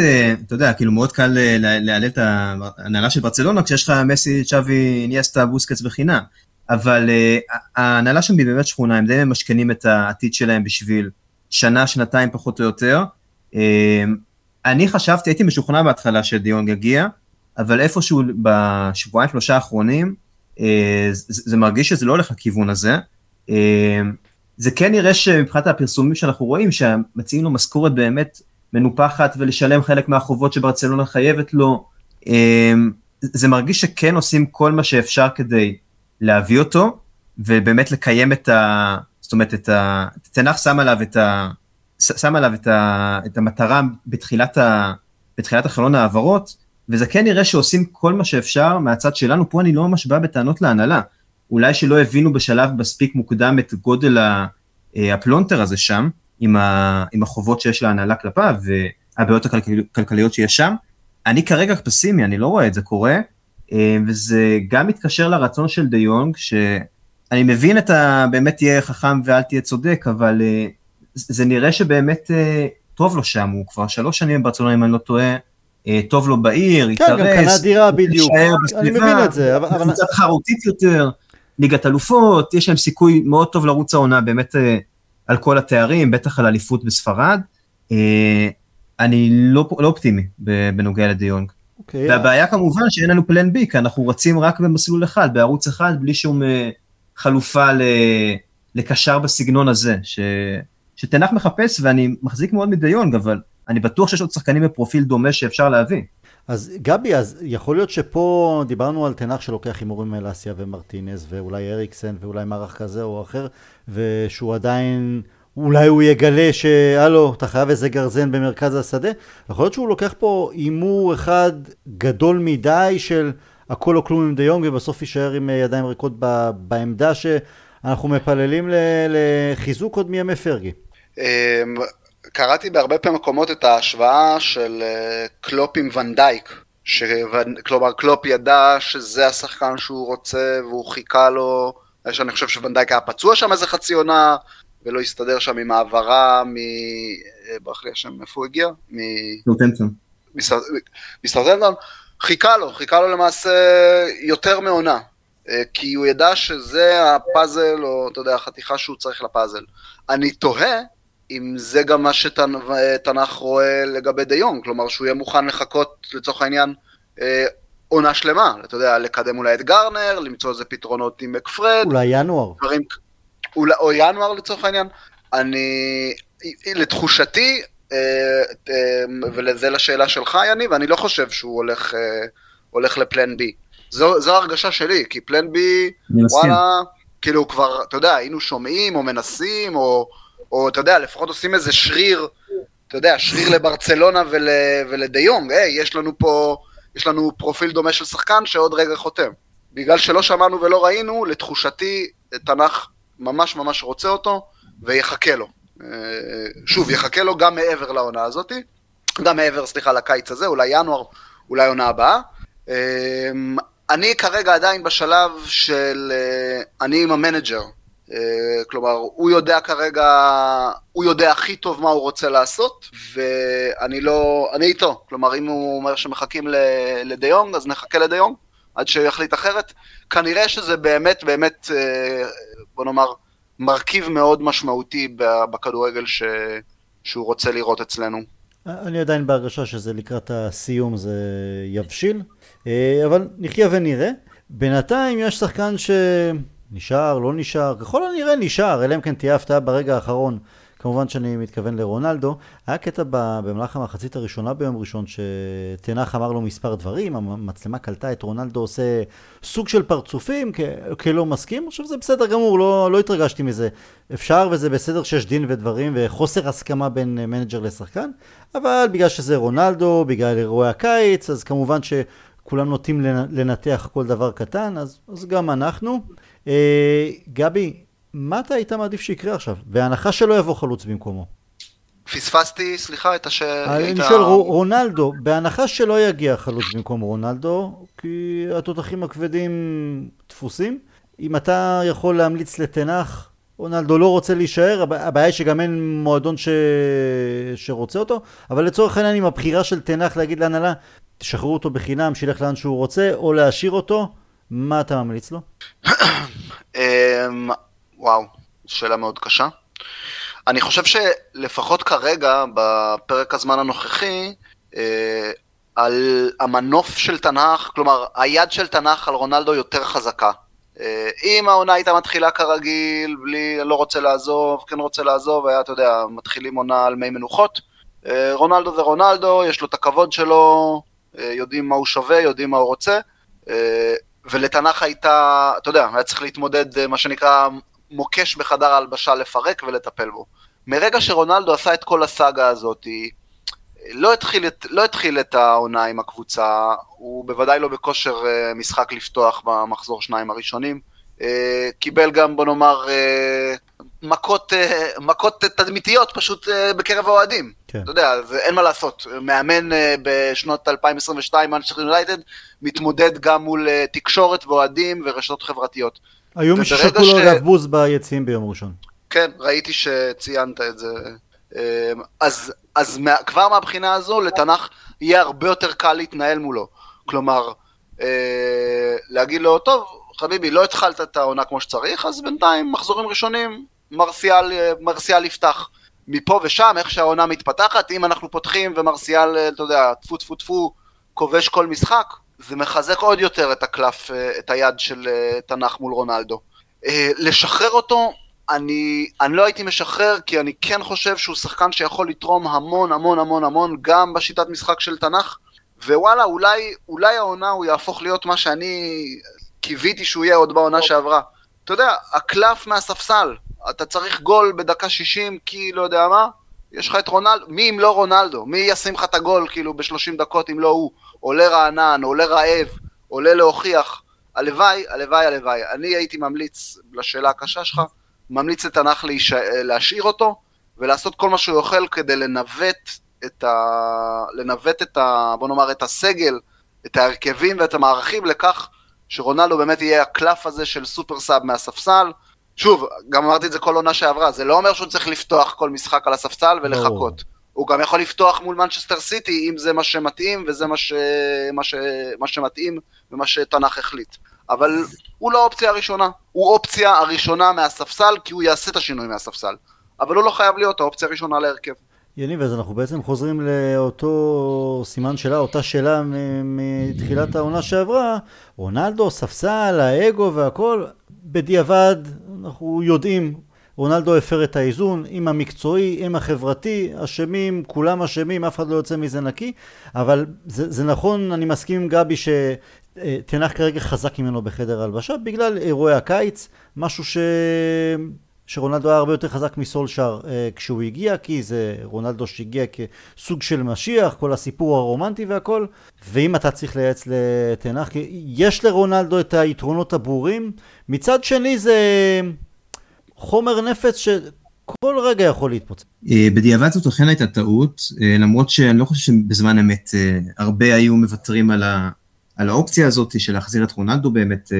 אתה יודע, כאילו מאוד קל להעלל את ההנהלה של ברצלונה כשיש לך מסי, צ'אבי, ניאסטה, בוסקץ בחינם. אבל ההנהלה שם היא באמת שכונה, הם די ממשכנים את העתיד שלהם בשביל שנה, שנתיים פחות או יותר. אני חשבתי, הייתי משוכנע בהתחלה שדיונג יגיע, אבל איפשהו בשבועיים שלושה האחרונים, אה, זה מרגיש שזה לא הולך לכיוון הזה. אמ, זה כן נראה שמבחינת הפרסומים שאנחנו רואים, שמציעים לו משכורת באמת מנופחת ולשלם חלק מהחובות שברצלונה חייבת לו, אמ, זה מרגיש שכן עושים כל מה שאפשר כדי להביא אותו, ובאמת לקיים את ה... זאת אומרת, את ה... תנח שם עליו את ה... שם עליו את, ה... את המטרה בתחילת, ה... בתחילת החלון ההעברות, וזה כן נראה שעושים כל מה שאפשר מהצד שלנו, פה אני לא ממש בא בטענות להנהלה. אולי שלא הבינו בשלב מספיק מוקדם את גודל אה, הפלונטר הזה שם, עם, ה... עם החובות שיש להנהלה כלפיו, והבעיות הכלכליות שיש שם. אני כרגע פסימי, אני לא רואה את זה קורה, אה, וזה גם מתקשר לרצון של דה יונג, ש... אני מבין את ה... באמת תהיה חכם ואל תהיה צודק, אבל זה נראה שבאמת טוב לו שם, הוא כבר שלוש שנים ברצלונה, אם אני לא טועה, טוב לו בעיר, התארס. כן, גם קנה דירה בדיוק, אני מבין את זה. אבל... קבוצה תחרותית יותר, ליגת אלופות, יש להם סיכוי מאוד טוב לרוץ העונה, באמת uh, על כל התארים, בטח על אליפות בספרד. Uh, אני לא, לא אופטימי בנוגע לדיונג. Okay, אוקיי, והבעיה כמובן שאין לנו פלן בי, כי אנחנו רצים רק במסלול אחד, בערוץ אחד, בלי שום... חלופה ל... לקשר בסגנון הזה, ש... שתנח מחפש, ואני מחזיק מאוד מדיונג, אבל אני בטוח שיש עוד שחקנים בפרופיל דומה שאפשר להביא. אז גבי, אז יכול להיות שפה דיברנו על תנח שלוקח הימורים מאלסיה ומרטינז, ואולי אריקסן, ואולי מערך כזה או אחר, ושהוא עדיין, אולי הוא יגלה שהלו, אתה חייב איזה גרזן במרכז השדה. יכול להיות שהוא לוקח פה הימור אחד גדול מדי של... הכל או כלום עם דה יונג ובסוף יישאר עם אה, ידיים ריקות בעמדה שאנחנו מפללים לחיזוק עוד מימי פרגי. קראתי בהרבה פעמים מקומות את ההשוואה של אה, קלופ עם ונדייק. כלומר קלופ ידע שזה השחקן שהוא רוצה והוא חיכה לו, אני חושב שוונדייק היה פצוע שם איזה חצי עונה ולא הסתדר שם עם העברה מ... אה, ברח לי השם, איפה הוא הגיע? מ... מסאות'המפטון. חיכה לו, חיכה לו למעשה יותר מעונה. אה, כי הוא ידע שזה הפאזל, או אתה יודע, החתיכה שהוא צריך לפאזל. אני תוהה אם זה גם מה שתנ"ך רואה לגבי די יונג, כלומר שהוא יהיה מוכן לחכות לצורך העניין אה, עונה שלמה, אתה יודע, לקדם אולי את גרנר, למצוא איזה פתרונות עם מקפרד. אולי ינואר. דברים, אולי, או ינואר לצורך העניין. אני, לתחושתי, אה, אה, וזה לשאלה שלך, יניב, אני לא חושב שהוא הולך, אה, הולך לפלן בי. זו, זו הרגשה שלי, כי פלן בי, וואלה, כאילו כבר, אתה יודע, היינו שומעים או מנסים, או, או אתה יודע, לפחות עושים איזה שריר, אתה יודע, שריר לברצלונה ול, ולדיונג, היי, יש לנו פה, יש לנו פרופיל דומה של שחקן שעוד רגע חותם. בגלל שלא שמענו ולא ראינו, לתחושתי, תנ"ך ממש ממש רוצה אותו, ויחכה לו. שוב, יחכה לו גם מעבר לעונה הזאת, גם מעבר, סליחה, לקיץ הזה, אולי ינואר, אולי עונה הבאה. אמ, אני כרגע עדיין בשלב של, אה, אני עם המנג'ר, אה, כלומר, הוא יודע כרגע, הוא יודע הכי טוב מה הוא רוצה לעשות, ואני לא, אני איתו. כלומר, אם הוא אומר שמחכים לדיונג, אז נחכה לדיונג, עד שיחליט אחרת. כנראה שזה באמת, באמת, אה, בוא נאמר, מרכיב מאוד משמעותי בכדורגל ש... שהוא רוצה לראות אצלנו. אני עדיין בהרגשה שזה לקראת הסיום זה יבשיל, אה, אבל נחיה ונראה. בינתיים יש שחקן שנשאר, לא נשאר, ככל הנראה נשאר, אלא אם כן תהיה הפתעה ברגע האחרון. כמובן שאני מתכוון לרונלדו. היה קטע במהלך המחצית הראשונה ביום ראשון, שתנח אמר לו מספר דברים, המצלמה קלטה את רונלדו עושה סוג של פרצופים, כלא מסכים. עכשיו זה בסדר גמור, לא, לא התרגשתי מזה. אפשר וזה בסדר שיש דין ודברים וחוסר הסכמה בין מנג'ר לשחקן, אבל בגלל שזה רונלדו, בגלל אירועי הקיץ, אז כמובן ש... כולם נוטים לנתח כל דבר קטן, אז, אז גם אנחנו. אה, גבי, מה אתה היית מעדיף שיקרה עכשיו? בהנחה שלא יבוא חלוץ במקומו. פספסתי, סליחה, את השאלה. אני שואל, רונלדו, בהנחה שלא יגיע חלוץ במקום רונלדו, כי התותחים הכבדים דפוסים, אם אתה יכול להמליץ לתנח, רונלדו לא רוצה להישאר, הבעיה היא שגם אין מועדון ש... שרוצה אותו, אבל לצורך העניין עם הבחירה של תנח להגיד להנהלה, תשחררו אותו בחינם, שילך לאן שהוא רוצה, או להשאיר אותו, מה אתה ממליץ לו? אמ, וואו, שאלה מאוד קשה. אני חושב שלפחות כרגע, בפרק הזמן הנוכחי, אה, על המנוף של תנ"ך, כלומר, היד של תנ"ך על רונלדו יותר חזקה. אה, אם העונה הייתה מתחילה כרגיל, בלי, לא רוצה לעזוב, כן רוצה לעזוב, היה, אתה יודע, מתחילים עונה על מי מנוחות. אה, רונלדו זה רונלדו, יש לו את הכבוד שלו, יודעים מה הוא שווה, יודעים מה הוא רוצה. ולתנ"ך הייתה, אתה יודע, היה צריך להתמודד, מה שנקרא, מוקש בחדר ההלבשה לפרק ולטפל בו. מרגע שרונלדו עשה את כל הסאגה הזאת, לא התחיל, לא התחיל את העונה עם הקבוצה, הוא בוודאי לא בכושר אה, משחק לפתוח במחזור שניים הראשונים. אה, קיבל גם, בוא נאמר, אה, מכות, מכות תדמיתיות פשוט בקרב האוהדים. כן. אתה יודע, זה, אין מה לעשות. מאמן בשנות 2022, מנצ'סטר יונייטד, מתמודד גם מול תקשורת ואוהדים ורשתות חברתיות. היו מי ששקו לו אגב בוז ביציעים ביום ראשון. כן, ראיתי שציינת את זה. אמ, אז, אז מה, כבר מהבחינה הזו, לתנ"ך יהיה הרבה יותר קל להתנהל מולו. כלומר, אה, להגיד לו, טוב, חביבי, לא התחלת את העונה כמו שצריך, אז בינתיים, מחזורים ראשונים, מרסיאל, מרסיאל יפתח. מפה ושם, איך שהעונה מתפתחת, אם אנחנו פותחים ומרסיאל, אתה יודע, טפו טפו טפו, כובש כל משחק, זה מחזק עוד יותר את הקלף, אה, את היד של אה, תנ"ך מול רונלדו. אה, לשחרר אותו, אני, אני לא הייתי משחרר, כי אני כן חושב שהוא שחקן שיכול לתרום המון המון המון המון, גם בשיטת משחק של תנ"ך, ווואלה, אולי, אולי העונה הוא יהפוך להיות מה שאני קיוויתי שהוא יהיה עוד בעונה שעברה. אתה יודע, הקלף מהספסל, אתה צריך גול בדקה 60, כי לא יודע מה, יש לך את רונלדו, מי אם לא רונלדו? מי ישים לך את הגול כאילו ב-30 דקות אם לא הוא? עולה רענן, עולה רעב, עולה להוכיח. הלוואי, הלוואי, הלוואי. אני הייתי ממליץ, לשאלה הקשה שלך, ממליץ לטן האג להיש... להשאיר אותו, ולעשות כל מה שהוא יוכל כדי לנווט את ה... לנווט את ה... בוא נאמר, את הסגל, את ההרכבים ואת המערכים לכך שרונלדו באמת יהיה הקלף הזה של super sub מהספסל. שוב, גם אמרתי את זה כל עונה שעברה, זה לא אומר שהוא צריך לפתוח כל משחק על הספסל ולחכות. הוא גם יכול לפתוח מול מנצ'סטר סיטי, אם זה מה שמתאים, וזה מה, ש... מה, ש... מה שמתאים ומה שתנ"ך החליט. אבל הוא לא האופציה הראשונה, הוא אופציה הראשונה מהספסל, כי הוא יעשה את השינוי מהספסל. אבל הוא לא חייב להיות האופציה הראשונה להרכב. יניב, אז אנחנו בעצם חוזרים לאותו סימן שאלה, אותה שאלה מתחילת העונה שעברה. רונלדו, ספסל, האגו והכל, בדיעבד אנחנו יודעים רונלדו הפר את האיזון, עם המקצועי, עם החברתי, אשמים, כולם אשמים, אף אחד לא יוצא מזה נקי, אבל זה, זה נכון, אני מסכים עם גבי שתנח כרגע חזק ממנו בחדר הלבשה, בגלל אירועי הקיץ, משהו ש... שרונלדו היה הרבה יותר חזק מסולשאר אה, כשהוא הגיע, כי זה רונלדו שהגיע כסוג של משיח, כל הסיפור הרומנטי והכל, ואם אתה צריך לייעץ לתנח, יש לרונלדו את היתרונות הברורים, מצד שני זה... חומר נפץ שכל רגע יכול להתפוצץ. אה, בדיעבד זאת אכן הייתה טעות, אה, למרות שאני לא חושב שבזמן אמת אה, הרבה היו מוותרים על, ה, על האופציה הזאת של להחזיר את רונלדו באמת,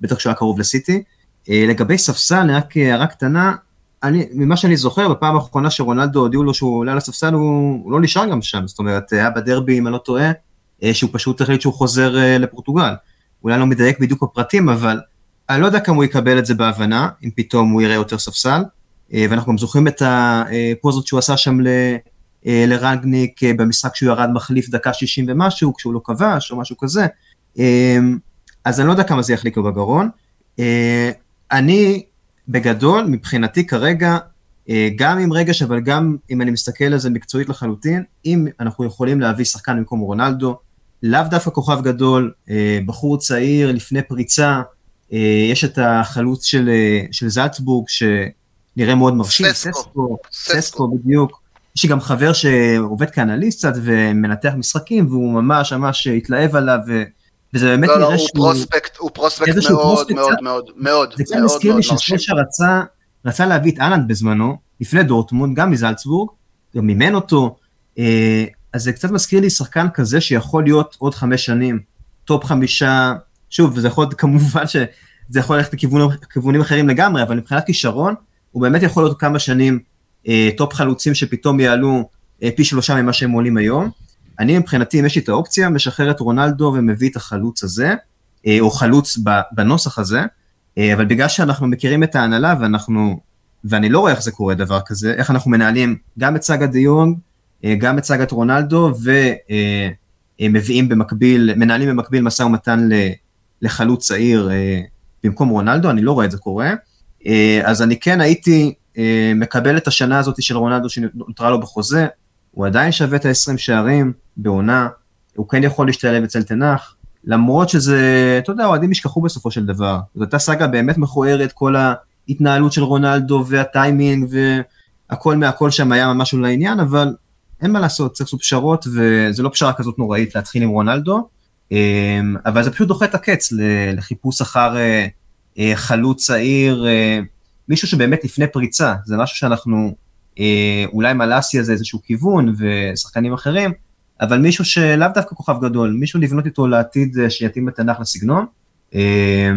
בטח כשהוא היה קרוב לסיטי. לגבי ספסל, רק הערה קטנה, אני, ממה שאני זוכר, בפעם האחרונה שרונלדו הודיעו לו שהוא עולה לספסל, הוא, הוא לא נשאר גם שם, זאת אומרת, היה בדרבי, אם אני לא טועה, שהוא פשוט החליט שהוא חוזר לפורטוגל. אולי לא מדייק בדיוק בפרטים, אבל אני לא יודע כמה הוא יקבל את זה בהבנה, אם פתאום הוא יראה יותר ספסל, אה, ואנחנו גם זוכרים את הפוזות שהוא עשה שם אה, לרנגניק אה, במשחק שהוא ירד מחליף דקה 60 ומשהו, כשהוא לא כבש או משהו כזה, אז אני לא יודע כמה זה יחליק לו בגרון. אני, בגדול, מבחינתי כרגע, אה, גם עם רגש, אבל גם אם אני מסתכל על זה מקצועית לחלוטין, אם אנחנו יכולים להביא שחקן במקום רונלדו, לאו דווקא כוכב גדול, אה, בחור צעיר לפני פריצה, אה, יש את החלוץ של, של זלצבורג, שנראה מאוד מרשים, ססקו, ססקו, ססקו בדיוק. יש לי גם חבר שעובד כאנליסט קצת ומנתח משחקים, והוא ממש ממש התלהב עליו, וזה באמת לא, לא נראה לא, שהוא... הוא פרוספקט, הוא פרוספקט מאוד פרוספקט מאוד קצת- מאוד מאוד זה קצת מאוד מזכיר לי מאוד. שסושה רצה, רצה להביא את אהלנד בזמנו, לפני דורטמונד, גם מזלצבורג, גם מימן אותו, אה, אז זה קצת מזכיר לי שחקן כזה שיכול להיות עוד חמש שנים, top חמישה, שוב, זה יכול להיות כמובן שזה יכול ללכת לכיוונים אחרים לגמרי, אבל מבחינת כישרון, הוא באמת יכול להיות כמה שנים אה, top חלוצים שפתאום יעלו אה, פי שלושה ממה שהם עולים היום. אני מבחינתי, אם יש לי את האופציה, משחרר את רונלדו ומביא את החלוץ הזה, אה, או חלוץ בנוסח הזה, אה, אבל בגלל שאנחנו מכירים את ההנהלה ואנחנו, ואני לא רואה איך זה קורה דבר כזה, איך אנחנו מנהלים גם את סאגה דה אה, גם את סאגת רונלדו, ומביאים במקביל, מנהלים במקביל משא ומתן לחלוץ צעיר במקום רונלדו, אני לא רואה את זה קורה. אז אני כן הייתי מקבל את השנה הזאת של רונלדו שנותרה לו בחוזה, הוא עדיין שווה את ה-20 שערים בעונה, הוא כן יכול להשתלב אצל תנח, למרות שזה, אתה יודע, אוהדים ישכחו בסופו של דבר. זו הייתה סאגה באמת מכוערת, כל ההתנהלות של רונלדו והטיימינג והכל מהכל שם היה ממש לא לעניין, אבל אין מה לעשות, צריך לעשות פשרות, וזה לא פשרה כזאת נוראית להתחיל עם רונלדו, אמ, אבל זה פשוט דוחה את הקץ לחיפוש אחר אה, אה, חלוץ צעיר, אה, מישהו שבאמת לפני פריצה, זה משהו שאנחנו, אולי מלאסיה זה איזשהו כיוון, ושחקנים אחרים, אבל מישהו שלאו דווקא כוכב גדול, מישהו לבנות איתו לעתיד אה, שיתאים לתנ"ך לסגנון. אה,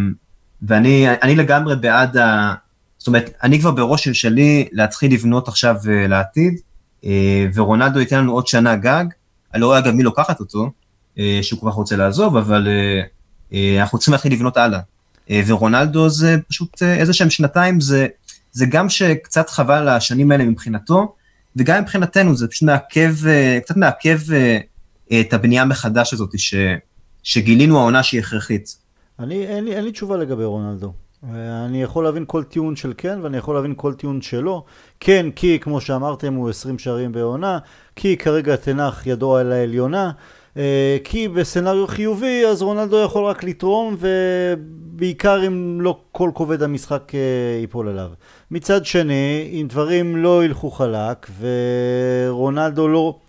ואני אני לגמרי בעד ה... זאת אומרת, אני כבר בראש של שלי להתחיל לבנות עכשיו אה, לעתיד, אה, ורונלדו ייתן לנו עוד שנה גג, אני לא רואה אגב מי לוקחת אותו, אה, שהוא כל כך רוצה לעזוב, אבל אה, אה, אנחנו צריכים להתחיל לבנות הלאה. אה, ורונלדו זה פשוט אה, איזה שהם שנתיים, זה, זה גם שקצת חבל השנים האלה מבחינתו, וגם מבחינתנו זה פשוט מעכב, אה, קצת מעכב אה, אה, את הבנייה מחדש הזאת, ש, שגילינו העונה שהיא הכרחית. אני, אין, לי, אין לי תשובה לגבי רונלדו. אני יכול להבין כל טיעון של כן, ואני יכול להבין כל טיעון שלא. כן, כי כמו שאמרתם, הוא 20 שערים בעונה, כי כרגע תנח ידו על העליונה, כי בסצנריו חיובי, אז רונלדו יכול רק לתרום, ובעיקר אם לא כל כובד המשחק אה, ייפול עליו. מצד שני, אם דברים לא ילכו חלק, ורונלדו לא...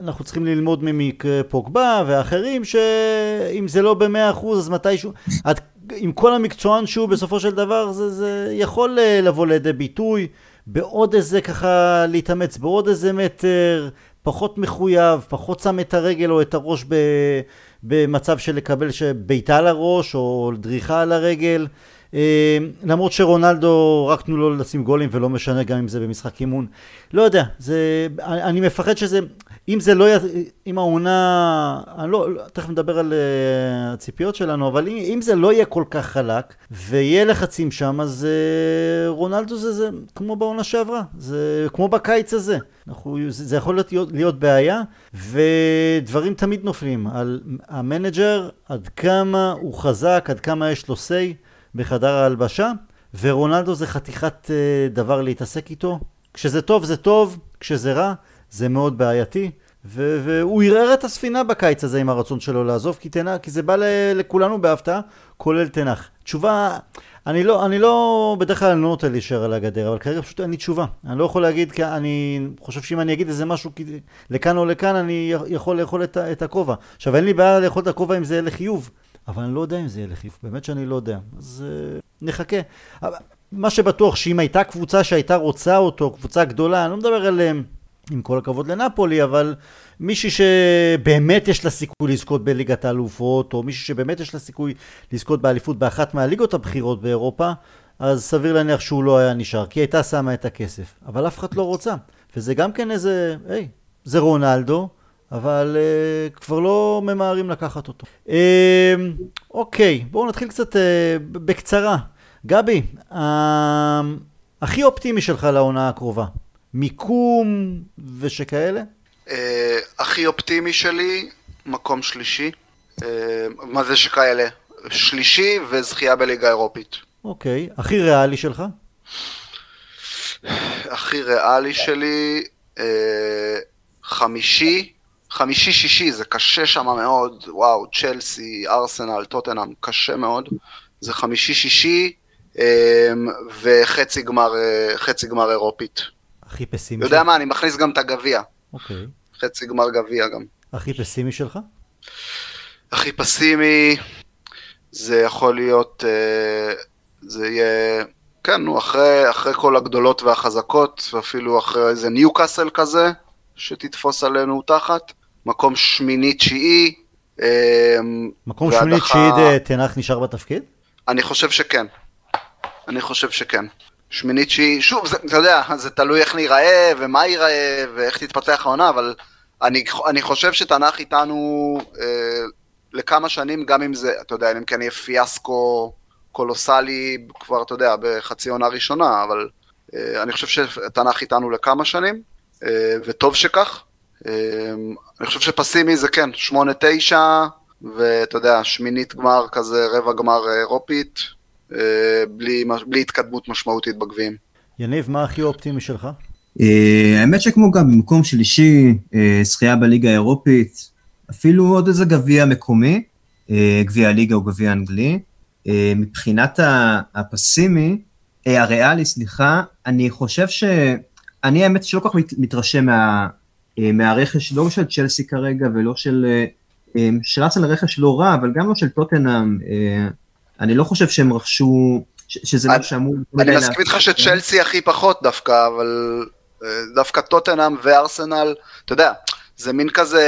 אנחנו צריכים ללמוד ממקרה פוגבה ואחרים שאם זה לא במאה אחוז אז מתישהו עד, עם כל המקצוען שהוא בסופו של דבר זה, זה יכול אה, לבוא לידי ביטוי בעוד איזה ככה להתאמץ בעוד איזה מטר פחות מחויב פחות שם את הרגל או את הראש ב, במצב של לקבל בעיטה על הראש או דריכה על הרגל. אה, למרות שרונלדו רק תנו לו לשים גולים ולא משנה גם אם זה במשחק אימון. לא יודע זה אני, אני מפחד שזה אם זה לא, י- אם העונה, אני לא, לא- תכף נדבר על uh, הציפיות שלנו, אבל אם, אם זה לא יהיה כל כך חלק, ויהיה לחצים שם, אז uh, רונלדו זה, זה כמו בעונה שעברה, זה כמו בקיץ הזה. אנחנו, זה, זה יכול להיות, להיות בעיה, ודברים תמיד נופלים על המנג'ר, עד כמה הוא חזק, עד כמה יש לו say בחדר ההלבשה, ורונלדו זה חתיכת uh, דבר להתעסק איתו. כשזה טוב זה טוב, כשזה רע זה מאוד בעייתי, והוא ערער את הספינה בקיץ הזה עם הרצון שלו לעזוב, כי, תנח, כי זה בא לכולנו בהפתעה, כולל תנח. תשובה, אני לא, אני לא, בדרך כלל אני לא נוטה להישאר על הגדר, אבל כרגע פשוט אין לי תשובה. אני לא יכול להגיד, כי אני חושב שאם אני אגיד איזה משהו לכאן או לכאן, אני יכול לאכול את, את הכובע. עכשיו, אין לי בעיה לאכול את הכובע אם זה יהיה לחיוב, אבל אני לא יודע אם זה יהיה לחיוב, באמת שאני לא יודע. אז uh, נחכה. מה שבטוח שאם הייתה קבוצה שהייתה רוצה אותו, קבוצה גדולה, אני לא מדבר על... אה, עם כל הכבוד לנפולי, אבל מישהי שבאמת יש לה סיכוי לזכות בליגת האלופות, או מישהי שבאמת יש לה סיכוי לזכות באליפות באחת מהליגות הבכירות באירופה, אז סביר להניח שהוא לא היה נשאר, כי הייתה שמה את הכסף. אבל אף אחד לא רוצה. וזה גם כן איזה, היי, זה רונלדו, אבל uh, כבר לא ממהרים לקחת אותו. Uh, אוקיי, בואו נתחיל קצת uh, בקצרה. גבי, uh, הכי אופטימי שלך לעונה הקרובה. מיקום ושכאלה? אה, הכי אופטימי שלי, מקום שלישי. אה, מה זה שכאלה? שלישי וזכייה בליגה האירופית. אוקיי. הכי ריאלי שלך? הכי ריאלי שלי, אה, חמישי, חמישי-שישי, זה קשה שם מאוד, וואו, צ'לסי, ארסנל, טוטנאם, קשה מאוד. זה חמישי-שישי וחצי גמר, חצי גמר אירופית. הכי פסימי יודע שלך? מה, אני מכניס גם את הגביע. אוקיי. חצי גמר גביע גם. הכי פסימי שלך? הכי פסימי, זה יכול להיות, אה, זה יהיה, כן, נו, אחרי, אחרי כל הגדולות והחזקות, ואפילו אחרי איזה ניוקאסל כזה, שתתפוס עלינו תחת, מקום שמיני-תשיעי. אה, מקום והדחה- שמיני תשיעית אה, תנח נשאר בתפקיד? אני חושב שכן. אני חושב שכן. שמינית שהיא, שוב, זה, אתה יודע, זה תלוי איך ניראה, ומה ייראה, ואיך תתפתח העונה, אבל אני, אני חושב שתנ"ך איתנו אה, לכמה שנים, גם אם זה, אתה יודע, אם כן יהיה פיאסקו קולוסלי, כבר, אתה יודע, בחצי עונה ראשונה, אבל אה, אני חושב שתנ"ך איתנו לכמה שנים, אה, וטוב שכך. אה, אני חושב שפסימי זה כן, שמונה, תשע, ואתה יודע, שמינית גמר כזה, רבע גמר אירופית, אה, בלי, בלי התקדמות משמעותית בגביעים. יניב, מה הכי אופטימי שלך? אה, האמת שכמו גם במקום שלישי, אה, זכייה בליגה האירופית, אפילו עוד איזה גביע מקומי, אה, גביע הליגה או גביע אנגלי. אה, מבחינת ה- הפסימי, אה, הריאלי, סליחה, אני חושב ש... אני האמת שלא כל כך מת- מתרשם מה, אה, מהרכש, לא של צ'לסי כרגע ולא של... אה, אה, שרץ על הרכש לא רע, אבל גם לא של טוטנאם. אני לא חושב שהם רכשו, ש- שזה אני- משהו שאמור... אני מסכים איתך שצ'לסי הכי פחות דווקא, אבל אה, דווקא טוטנאם וארסנל, אתה יודע, זה מין כזה,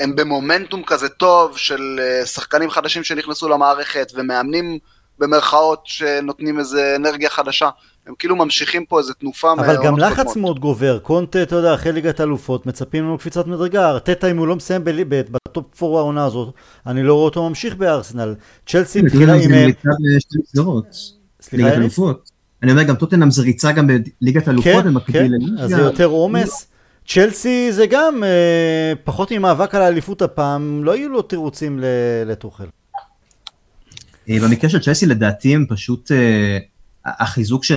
הם במומנטום כזה טוב של אה, שחקנים חדשים שנכנסו למערכת ומאמנים במרכאות שנותנים איזה אנרגיה חדשה. הם כאילו ממשיכים פה איזה תנופה אבל גם לחץ קודמות. מאוד גובר, קונטה, אתה יודע, אחרי ליגת האלופות, מצפים לנו קפיצת מדרגה, ארטטה אם הוא לא מסיים בטופ 4 העונה הזאת, אני לא רואה אותו ממשיך בארסנל. צ'לסי מתחילה עם... זה אה, סליחה? אלופות. אני אומר, גם טוטנאם זה ריצה גם בליגת אלופות, כן, במקביל כן, לליגה. אז זה יותר עומס. צ'לסי זה גם אה, פחות ממאבק על האליפות הפעם, לא יהיו לו תירוצים לטוחל. אה, במקרה של צ'לסי לדעתי הם פשוט, החיזוק של...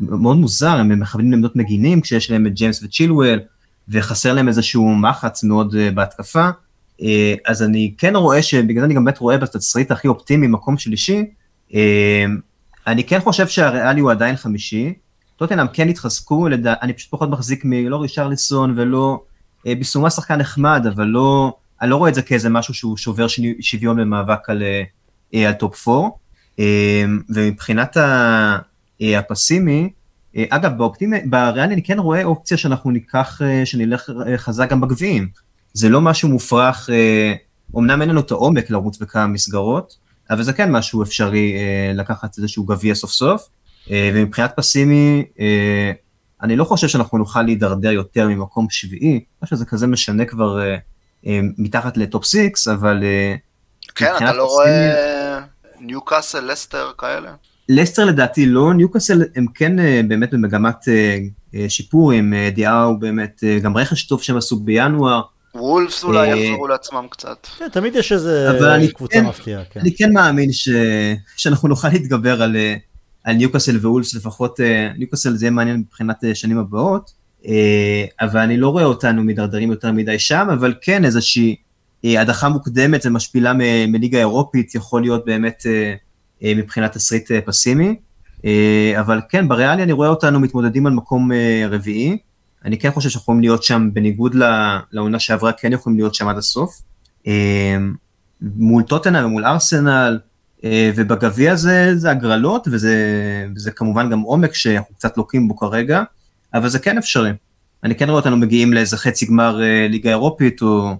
מאוד מוזר, הם מכוונים לעמדות מגינים כשיש להם את ג'יימס וצ'ילואל, וחסר להם איזשהו מחץ מאוד אה, בהתקפה. אה, אז אני כן רואה שבגלל זה אני גם באמת רואה בתסריט הכי אופטימי מקום שלישי. אה, אני כן חושב שהריאלי הוא עדיין חמישי. טוטנאם כן התחזקו, לדע... אני פשוט פחות מחזיק מריצ'רליסון ולא... ביסומה שחקן נחמד, אבל לא... אני לא רואה את זה כאיזה משהו שהוא שובר שוויון במאבק על, על top 4. אה, ומבחינת הפסימי, אגב, באופטימי, בריאלי אני כן רואה אופציה שאנחנו ניקח, אה, שנלך אה, חזק גם בגביעים. זה לא משהו מופרך, אה, אמנם אין לנו את העומק לרוץ בכמה מסגרות, אבל זה כן משהו אפשרי אה, לקחת איזשהו גביע סוף סוף. אה, ומבחינת פסימי, אה, אני לא חושב שאנחנו נוכל להידרדר יותר ממקום שביעי, לא שזה כזה משנה כבר אה, אה, מתחת לטופ 6, אבל אה, כן, אתה לא פסימי- רואה ניוקאסל, לסטר כאלה? לסטר לדעתי לא, ניוקאסל הם כן אה, באמת במגמת אה, אה, שיפור עם דיאו, באמת גם רכש טוב שהם עשו בינואר. וולפס אולי יחזרו לעצמם קצת. כן, תמיד יש איזה אבל אני קבוצה כן- מפתיעה, כן. אני כן מאמין ש... שאנחנו נוכל להתגבר על, על ניוקאסל ואולס, לפחות ניוקאסל זה יהיה מעניין מבחינת אה, שנים הבאות, אבל אני לא רואה אותנו מידרדרים יותר מדי שם, אבל כן איזושהי הדחה מוקדמת ומשפילה מליגה אירופית יכול להיות באמת מבחינת תסריט אה, פסימי, אה, אבל כן, בריאלי אני רואה אותנו מתמודדים על מקום אה, רביעי, אני כן חושב שאנחנו יכולים להיות שם, בניגוד לעונה שעברה, כן יכולים להיות שם עד הסוף. אה, מול טוטנאם ומול ארסנל, אה, ובגביע זה, זה הגרלות, וזה, וזה כמובן גם עומק שאנחנו קצת לוקים בו כרגע, אבל זה כן אפשרי. אני כן רואה אותנו מגיעים לאיזה חצי גמר אה, ליגה אירופית, או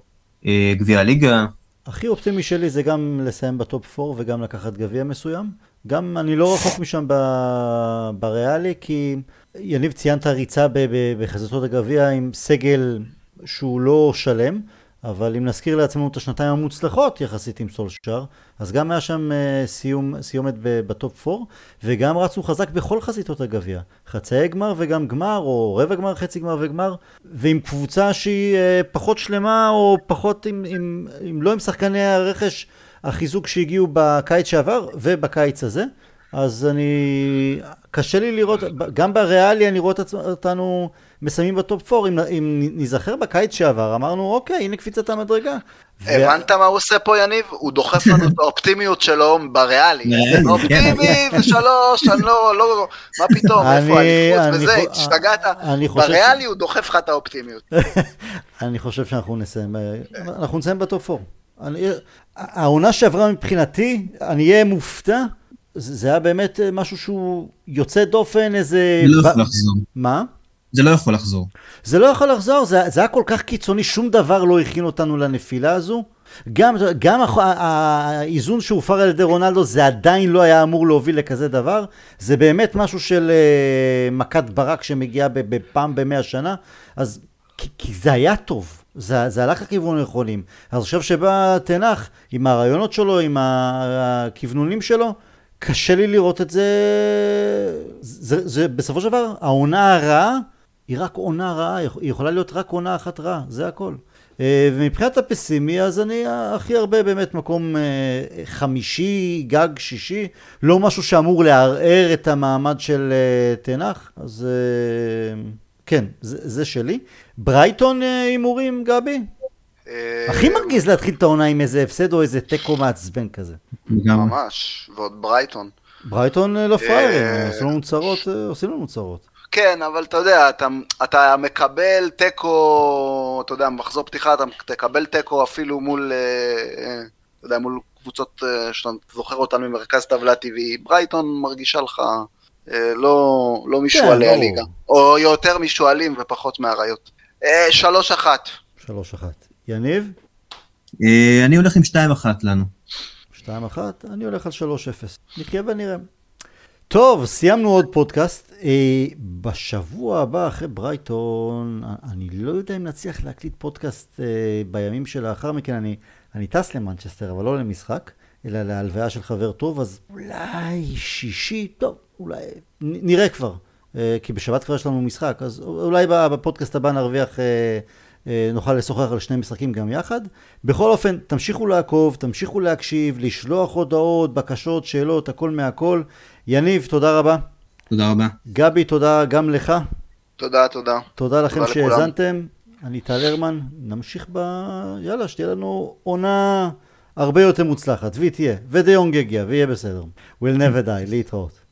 אה, גביע הליגה. הכי אופטימי שלי זה גם לסיים ב top 4 וגם לקחת גביע מסוים. גם אני לא רחוק משם ב- בריאלי, כי יניב ציינת ריצה ב- ב- בחזיתות הגביע עם סגל שהוא לא שלם, אבל אם נזכיר לעצמנו את השנתיים המוצלחות יחסית עם סולשאר, אז גם היה שם אה, סיום, סיומת ב top 4, וגם רצו חזק בכל חזיתות הגביע. חצאי גמר וגם גמר, או רבע גמר, חצי גמר וגמר, ועם קבוצה שהיא אה, פחות שלמה, או פחות עם, עם, עם לא עם שחקני הרכש, החיזוק שהגיעו בקיץ שעבר ובקיץ הזה. אז אני קשה לי לראות, גם בריאלי אני רואה אותנו מסיימים בטופ 4, אם, אם נזכר בקיץ שעבר, אמרנו, אוקיי, הנה קפיצת המדרגה. הבנת מה הוא עושה פה, יניב? הוא דוחף לנו את האופטימיות שלו בריאלי. אופטימי זה שלוש, אני לא, לא, מה פתאום, איפה האליפות וזה, השתגעת? בריאלי הוא דוחף לך את האופטימיות. אני חושב שאנחנו נסיים, אנחנו נסיים בטופ 4. העונה שעברה מבחינתי, אני אהיה מופתע. זה היה באמת משהו שהוא יוצא דופן, איזה... לא יכול לחזור. מה? זה לא יכול לחזור. זה לא יכול לחזור, זה, זה היה כל כך קיצוני, שום דבר לא הכין אותנו לנפילה הזו. גם, גם האיזון שהופר על ידי רונלדו, זה עדיין לא היה אמור להוביל לכזה דבר. זה באמת משהו של uh, מכת ברק שמגיעה בפעם במאה שנה. אז, כי, כי זה היה טוב. זה, זה הלך לכיוונים נכונים. אז עכשיו שבא תנח, עם הרעיונות שלו, עם הכוונונים שלו, קשה לי לראות את זה. זה, זה, זה בסופו של דבר, העונה הרעה היא רק עונה רעה, היא יכולה להיות רק עונה אחת רעה, זה הכל. אה, ומבחינת הפסימי, אז אני הכי הרבה באמת מקום אה, חמישי, גג שישי, לא משהו שאמור לערער את המעמד של אה, תנח, אז כן, זה, זה שלי. ברייטון הימורים, גבי? הכי מרגיז להתחיל את העונה עם איזה הפסד או איזה תיקו מעצבן כזה. ממש, ועוד ברייטון. ברייטון לא פראיירים, עושים לנו צרות, עושים לנו צרות. כן, אבל אתה יודע, אתה, אתה מקבל תיקו, אתה יודע, מחזור פתיחה, אתה תקבל תיקו אפילו מול, אה, אה, אתה יודע, מול קבוצות אה, שאתה זוכר אותן ממרכז טבלה טבעי. ברייטון מרגישה לך לא, לא משועלי כן, הליגה. או יותר משועלים ופחות מאריות. שלוש אחת. שלוש אחת. יניב? אני הולך עם שתיים אחת לנו. שתיים אחת? אני הולך על שלוש אפס. נחיה ונראה. טוב, סיימנו עוד פודקאסט. אה, בשבוע הבא, אחרי ברייטון, אני לא יודע אם נצליח להקליט פודקאסט אה, בימים שלאחר מכן. אני, אני טס למנצ'סטר, אבל לא למשחק, אלא להלוויה של חבר טוב, אז אולי שישי, טוב, אולי, נראה כבר. אה, כי בשבת כבר יש לנו משחק, אז אולי בפודקאסט הבא נרוויח... אה, נוכל לשוחח על שני משחקים גם יחד. בכל אופן, תמשיכו לעקוב, תמשיכו להקשיב, לשלוח הודעות, בקשות, שאלות, הכל מהכל. יניב, תודה רבה. תודה רבה. גבי, תודה גם לך. תודה, תודה. תודה לכם שהאזנתם. אני טל הרמן, נמשיך ב... יאללה, שתהיה לנו עונה הרבה יותר מוצלחת, והיא תהיה, ודיונג יגיע, ויהיה בסדר. We'll never die, להתראות.